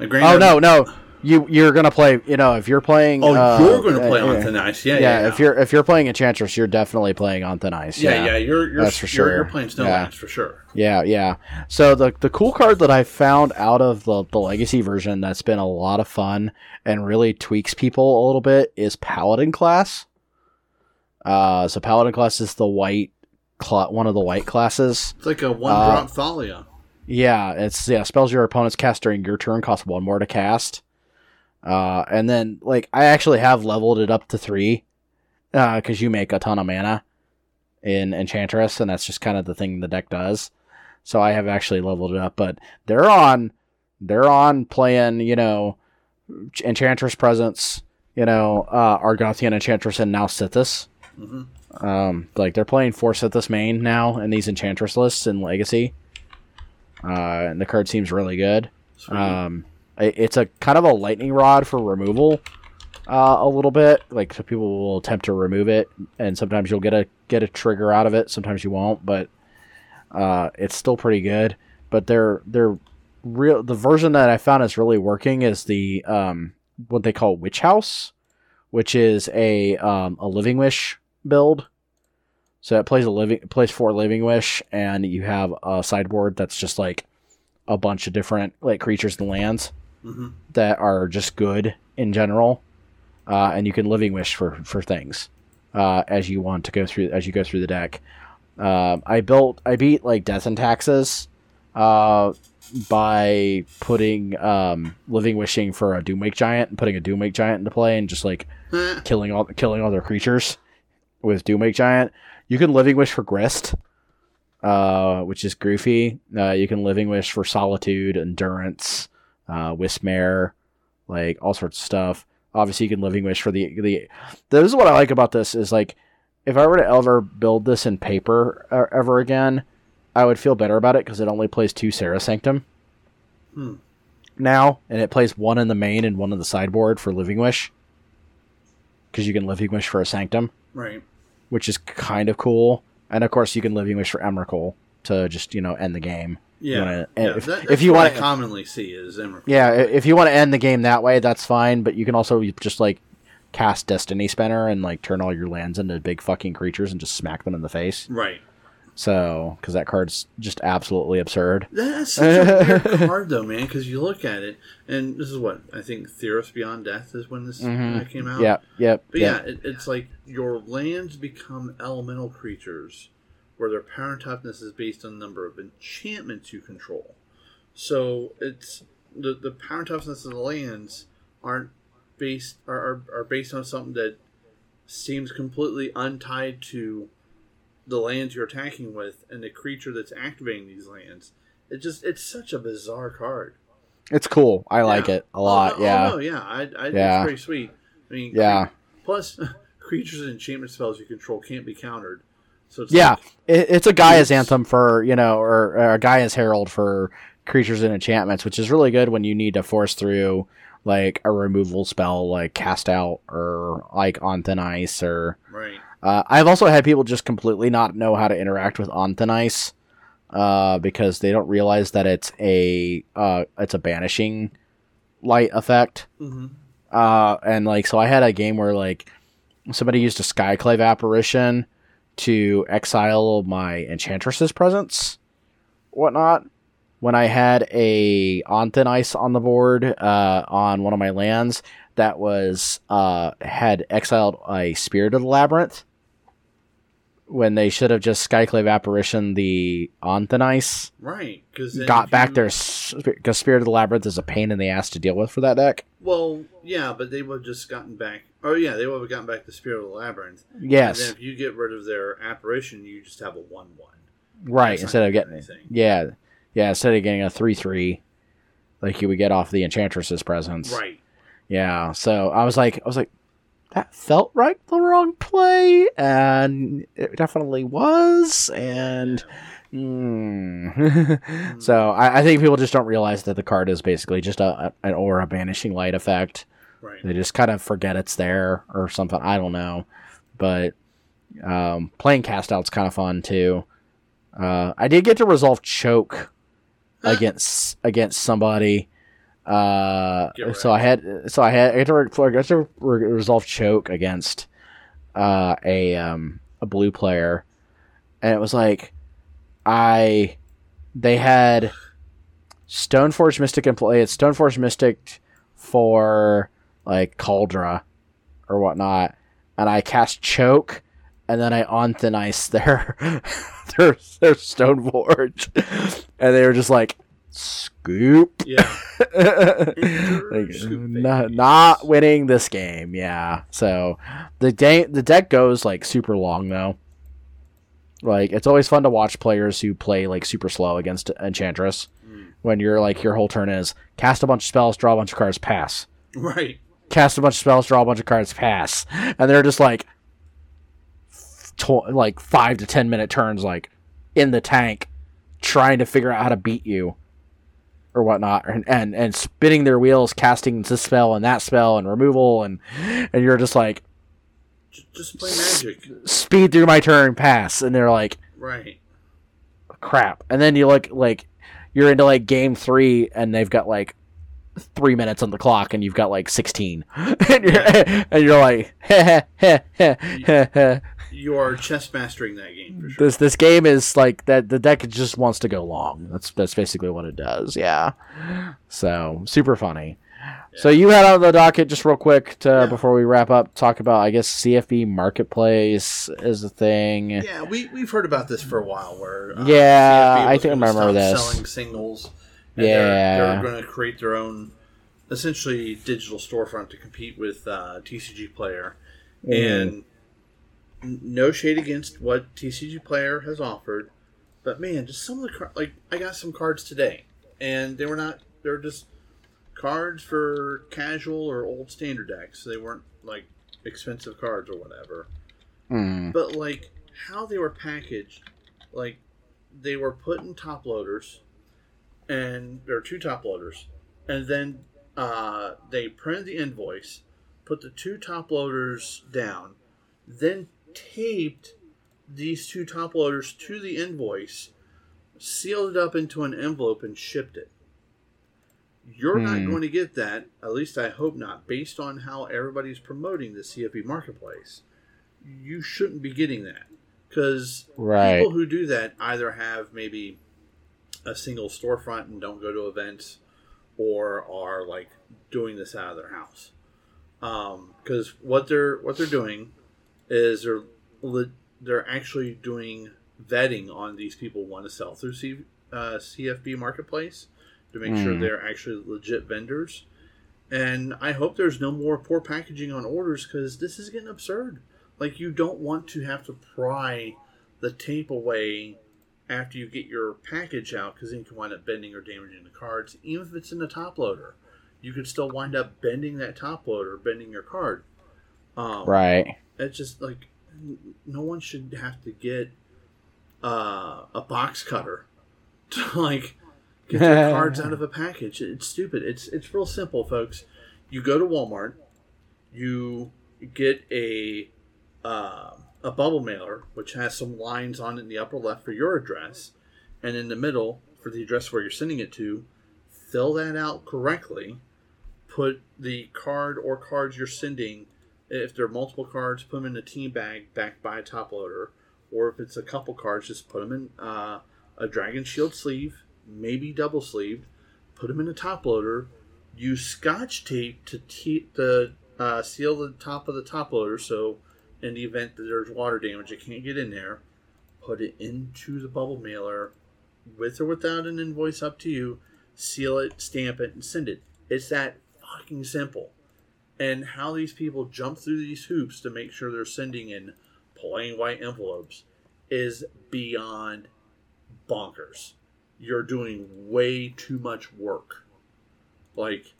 know, oh no no you you're gonna play you know if you're playing Oh, uh, you're going to play uh, on yeah. Thin Ice. Yeah, yeah, yeah, yeah. if you're if you're playing Enchantress, you're definitely playing on Thin Ice. yeah, yeah, you're you're, That's for you're, you're sure. playing Snow Yeah. For sure. Yeah, yeah. So the the cool card that I found out of the the legacy version that's been a lot of fun and really tweaks people a little bit is Paladin class. Uh, so Paladin class is the white cla one of the white classes. It's like a one Uh, drop Thalia. Yeah, it's yeah spells your opponent's cast during your turn cost one more to cast. Uh, and then like I actually have leveled it up to three, uh, because you make a ton of mana in Enchantress, and that's just kind of the thing the deck does. So I have actually leveled it up, but they're on, they're on playing, you know, Enchantress presence, you know, uh, Argothian Enchantress, and now Sythis. hmm Um, like they're playing four Sythis main now in these Enchantress lists in Legacy. Uh, and the card seems really good. Sweet. Um, it's a kind of a lightning rod for removal, uh, a little bit. Like so people will attempt to remove it, and sometimes you'll get a get a trigger out of it. Sometimes you won't, but uh, it's still pretty good. But they're they're real. The version that I found is really working is the um, what they call Witch House, which is a um, a Living Wish build. So it plays a living plays for Living Wish, and you have a sideboard that's just like a bunch of different like creatures and lands hmm that are just good in general, uh, and you can Living Wish for for things uh, as you want to go through as you go through the deck. Um, I built I beat like Death and Taxes uh, by putting um, Living Wishing for a Doomwake Giant and putting a Doomwake Giant into play and just like killing all killing all their creatures with Doomwake Giant. You can Living Wish for Grist, uh, which is goofy. Uh, you can Living Wish for Solitude, Endurance, uh, Wismare, like all sorts of stuff. Obviously, you can Living Wish for the the. This is what I like about this is like, if I were to ever build this in paper ever again, I would feel better about it because it only plays two Serra Sanctum. Hmm. Now, and it plays one in the main and one in the sideboard for Living Wish because you can Living Wish for a Sanctum, right. which is kind of cool. And of course, you can Living Wish for Emrakul to just you know end the game. Yeah. wanna- yeah. if- that- if you wanna- commonly see is Emrakul. Yeah, if you want to end the game that way, that's fine. But you can also just like cast Destiny Spinner and like turn all your lands into big fucking creatures and just smack them in the face. Right. So, because that card's just absolutely absurd. That's such a weird card, though, man. Because you look at it, and this is what I think. Theros Beyond Death is when this Mhm. uh, came out. Yeah, yep, But yep. yeah, it, it's like your lands become elemental creatures, where their power and toughness is based on the number of enchantments you control. So it's the the power and toughness of the lands aren't based are, are, are based on something that seems completely untied to the lands you're attacking with and the creature that's activating these lands. It just it's such a bizarre card. It's cool. I like Yeah. it a lot. Oh, no, oh, yeah, Oh, no, yeah. I, I, Yeah. It's pretty sweet. I mean, yeah, Plus, creatures and enchantment spells you control can't be countered. So it's Yeah, like, it, it's a Gaea's anthem for you know, or, or a Gaea's herald for creatures and enchantments, which is really good when you need to force through like a removal spell, like cast out or like on thin ice. Or right. uh, I've also had people just completely not know how to interact with on thin ice uh, because they don't realize that it's a uh, it's a banishing light effect. Mm-hmm. Uh, and like, so I had a game where like somebody used a Skyclave apparition to exile my Enchantress's presence, whatnot. When I had a on thin ice on the board uh, on one of my lands that was uh, had exiled a Spirit of the Labyrinth, when they should have just Skyclave apparition the on thin ice, Right. Because got back their because Spirit of the Labyrinth is a pain in the ass to deal with for that deck. Well, yeah, but they would have just gotten back. Oh yeah, they would have gotten back the Spirit of the Labyrinth. Yes. And then if you get rid of their apparition, you just have a one-one. Right, That's instead of getting anything. yeah, yeah, instead of getting a three three, like you would get off the Enchantress's presence. Right. Yeah. So I was like, I was like, that felt right the wrong play, and it definitely was, and. mm. so I, I think people just don't realize that the card is basically just a, an aura banishing light effect. Right. They just kind of forget it's there or something. I don't know, but um, playing cast out's kind of fun too. Uh, I did get to resolve choke against against somebody. Uh, so I had so I had I had to, re- I got to re- resolve choke against uh, a um, a blue player, and it was like I they had Stoneforge Mystic in play. It's Stoneforge Mystic for like Kaldra or whatnot, and I cast choke, and then I on thin ice their their their Stoneforge, and they were just like scoop. Yeah. like, scoop not, not winning this game, yeah. So the day the deck goes like super long though. Like it's always fun to watch players who play like super slow against Enchantress. Mm. When you're like your whole turn is cast a bunch of spells, draw a bunch of cards, pass. Right. Cast a bunch of spells, draw a bunch of cards, pass. And they're just like tw- like five to ten minute turns, like in the tank, trying to figure out how to beat you or whatnot, and and, and spinning their wheels, casting this spell and that spell and removal, and and you're just like just play magic. speed through my turn, pass, and they're like Right. crap, and then you look like you're into like game three, and they've got like three minutes on the clock, and you've got like sixteen, and you're and you're like heh, heh, heh, heh, heh. You are chess mastering that game for sure. this this game is like that the deck just wants to go long that's that's basically what it does yeah so super funny so you had on the docket just real quick to, Yeah. before we wrap up talk about i guess cfb marketplace is a thing Yeah, we we've heard about this for a while. Where uh, Yeah, I think I remember this. Selling singles. And Yeah. they're, they're going to create their own, essentially digital storefront to compete with uh, TCG Player, Mm. and no shade against what TCG Player has offered, but man, just some of the car- like I got some cards today, and they were not. They're just cards for casual or old standard decks. They weren't like expensive cards or whatever Mm. but like how they were packaged like they were put in top loaders and there are two top loaders and then uh, they printed the invoice put the two top loaders down then taped these two top loaders to the invoice sealed it up into an envelope and shipped it you're not Hmm. going to get that at least i hope not based on how everybody's promoting the cfb marketplace you shouldn't be getting that because Right. people who do that either have maybe a single storefront and don't go to events or are like doing this out of their house because what they're what they're doing is they're le- they're actually doing vetting on these people want to sell through C, uh, CFB marketplace to make sure Mm. they're actually legit vendors and I hope there's no more poor packaging on orders because this is getting absurd. Like you don't want to have to pry the tape away after you get your package out because then you can wind up bending or damaging the cards. Even if it's in the top loader, you could still wind up bending that top loader, bending your card. Um, right It's just like no one should have to get uh, a box cutter to like get their cards out of a package. It's stupid. It's it's real simple, folks. You go to Walmart, you get a uh, a bubble mailer which has some lines on it in the upper left for your address, and in the middle for the address where you're sending it to. Fill that out correctly. Put the card or cards you're sending. If there are multiple cards, put them in a team bag backed by a top loader. Or if it's a couple cards, just put them in uh, a Dragon Shield sleeve, maybe double sleeved. Put them in a top loader. Use Scotch tape to te- uh, seal the top of the top loader. So, in the event that there's water damage, it can't get in there. Put it into the bubble mailer, with or without an invoice, up to you. Seal it, stamp it, and send it. It's that fucking simple. And how these people jump through these hoops to make sure they're sending in plain white envelopes is beyond bonkers. You're doing way too much work. Like,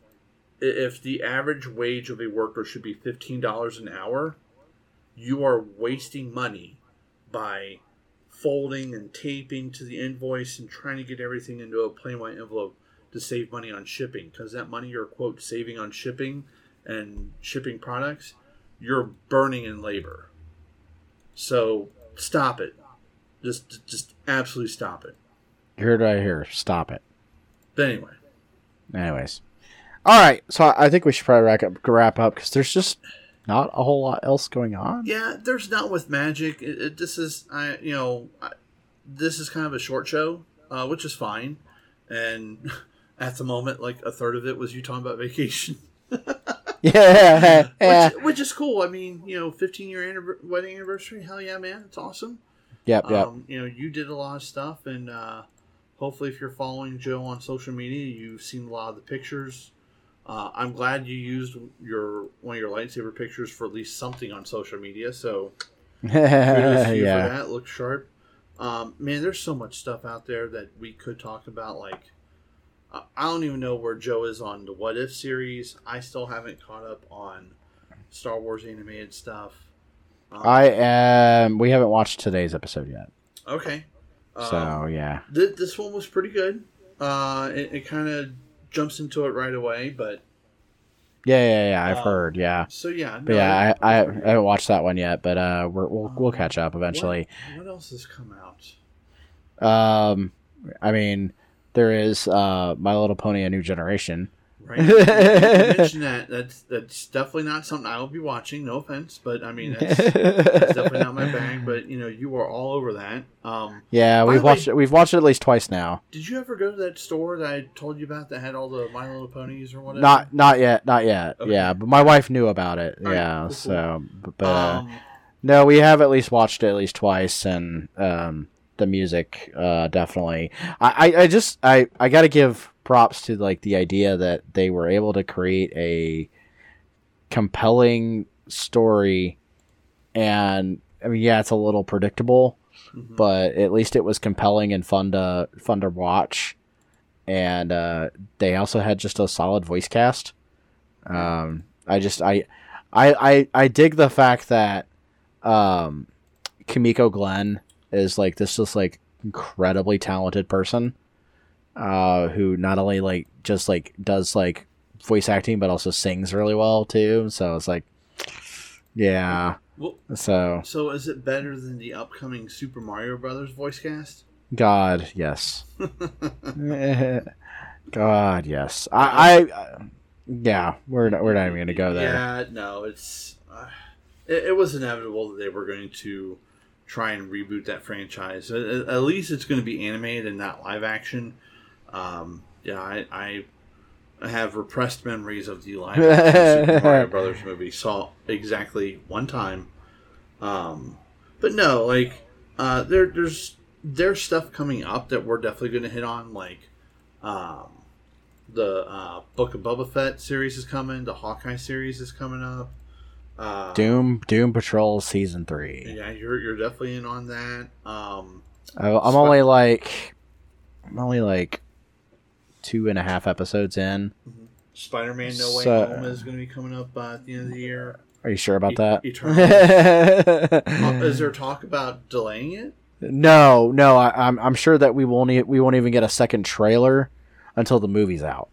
if the average wage of a worker should be $15 an hour, you are wasting money by folding and taping to the invoice and trying to get everything into a plain white envelope to save money on shipping. Because that money you're, quote, saving on shipping and shipping products, you're burning in labor. So stop it. Just, just absolutely stop it. You heard right here. Stop it. But anyway, Anyways, all right. So I I think we should probably wrap up wrap up because there's just not a whole lot else going on. yeah, there's not with magic. It, it, this is, I, you know, I, this is kind of a short show, uh, which is fine. And at the moment, like a third of it was you talking about vacation. Yeah, yeah. which, which is cool. I mean, you know, 15 year anniver- wedding anniversary. Hell yeah, man, it's awesome. Yep, yep. Um, you know, you did a lot of stuff, and uh, hopefully, if you're following Joe on social media, you've seen a lot of the pictures. Uh, I'm glad you used your one of your lightsaber pictures for at least something on social media. So kudos to for yeah. that. Looks sharp. Um, man, there's so much stuff out there that we could talk about. Like, I I don't even know where Joe is on the What If series. I still haven't caught up on Star Wars animated stuff. Um, I am. We haven't watched today's episode yet, okay. Um, so yeah. Th- this one was pretty good. Uh, it, it kind of jumps into it right away, but Yeah, yeah, yeah. I've um, heard. Yeah, so yeah. no, yeah, I, I, I haven't watched that one yet, but uh, we're, we'll we'll catch up eventually. What, what else has come out? Um, I mean, there is uh, My Little Pony: A New Generation. Right. You mentioned that. That's that's definitely not something I will be watching. No offense, but I mean that's, that's definitely not my bag. But you know, you are all over that. Um, yeah, we've the way- watched it. We've watched it at least twice now. did you ever go to that store that I told you about that had all the My Little Ponies or whatever? Not not yet, not yet. Okay. Yeah, but my wife knew about it. All right, yeah, cool, cool. so but, but uh, Um, no, we have at least watched it at least twice, and um, the music uh, definitely. I, I, I just I I got to give props to like the idea that they were able to create a compelling story, and I mean yeah, it's a little predictable, mhm. but at least it was compelling and fun to fun to watch. And uh, they also had just a solid voice cast. Um, I just I, I I I dig the fact that um, Kimiko Glenn is like this just like incredibly talented person, uh, who not only like just like does like voice acting but also sings really well too. So it's like, yeah. Well, So so is it better than the upcoming Super Mario Brothers voice cast? God, yes. God, yes. I, I, yeah. We're not, we're not even gonna go there. Yeah, no, it's uh, it, it was inevitable that they were going to try and reboot that franchise. At least it's going to be animated and not live action. Um, yeah, I, I I have repressed memories of the live Super Mario Brothers movie. Saw exactly one time. Um, but no, like uh, there there's there's stuff coming up that we're definitely going to hit on, like. Um, the uh, Book of Boba Fett series is coming. The Hawkeye series is coming up. Uh, Doom Doom Patrol season three. Yeah, you're you're definitely in on that. Um, I, I'm only like, I'm only like two and a half episodes in. Spider-Man: No Way So- Home is going to be coming up uh, at the end of the year. Are you sure about E- that? Eternal. Uh, is there talk about delaying it? No, no, I, I'm I'm sure that we won't e- we won't even get a second trailer until the movie's out.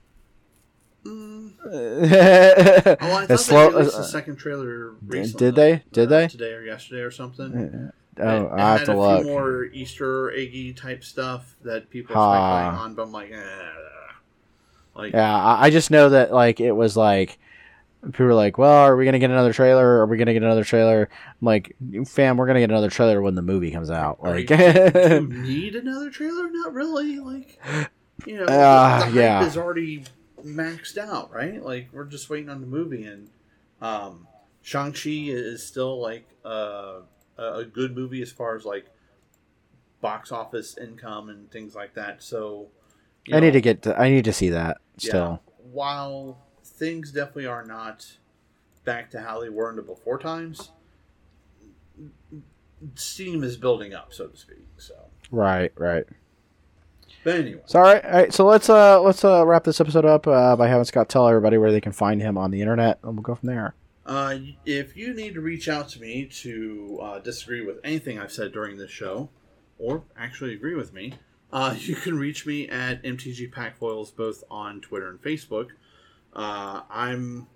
Mm. Oh, I thought slow- they released uh, the second trailer recently. did they? Did uh, they? Today or yesterday or something. oh, it I have had to a look. few more Easter eggy type stuff that people are Ha. speculating on, but I'm like, eh. Like, Yeah, I, I just know that like it was like people were like, "Well, are we gonna get another trailer? Are we gonna get another trailer?" I'm like, "Fam, we're gonna get another trailer when the movie comes out." Like, you- do you need another trailer? Not really. Like, you know, Uh, the hype yeah. is already maxed out, right? Like, we're just waiting on the movie, and um, Shang Chi is still like uh, a a good movie as far as like box office income and things like that. So, I need to get. To, I need to see that yeah, still. while things definitely are not back to how they were in the before times. Steam is building up, so to speak. So, Right, right. but anyway, So all right, all right. So let's uh let's uh wrap this episode up uh, by having Scott tell everybody where they can find him on the internet, and we'll go from there. Uh, if you need to reach out to me to uh, disagree with anything I've said during this show, or actually agree with me, uh, you can reach me at MTG Packfoils both on Twitter and Facebook. Uh, I'm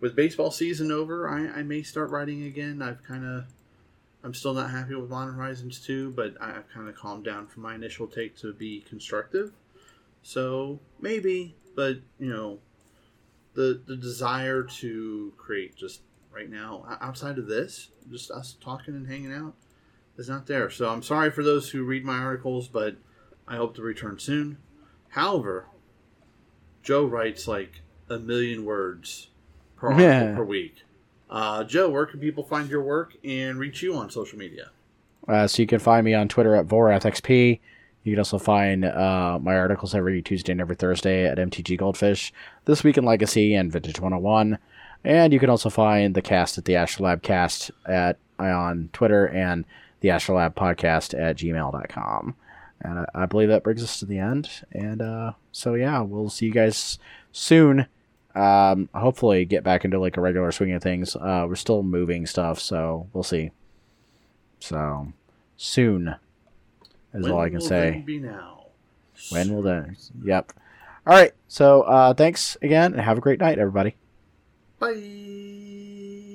with baseball season over. I, I may start writing again. I've kind of I'm still not happy with Modern Horizons 2, but I- I've kind of calmed down from my initial take to be constructive. So maybe, but you know, the the desire to create just right now outside of this, just us talking and hanging out, is not there. So I'm sorry for those who read my articles, but I hope to return soon. However, Joe writes like a million words per article Yeah. per week. Uh, Joe, where can people find your work and reach you on social media? Uh, so you can find me on Twitter at VolrathXP. You can also find uh, my articles every Tuesday and every Thursday at MTG Goldfish, This Week in Legacy, and Vintage 101. And you can also find the cast at the Astrolab cast at on Twitter and the Astrolab podcast at gmail.com. And I, I believe that brings us to the end. And uh, so, yeah, we'll see you guys soon. Um, hopefully, get back into like a regular swing of things. Uh, we're still moving stuff, so we'll see. So, soon is all I can will say. Be now. When will that? Yep. All right. So, uh, thanks again, and have a great night, everybody. Bye.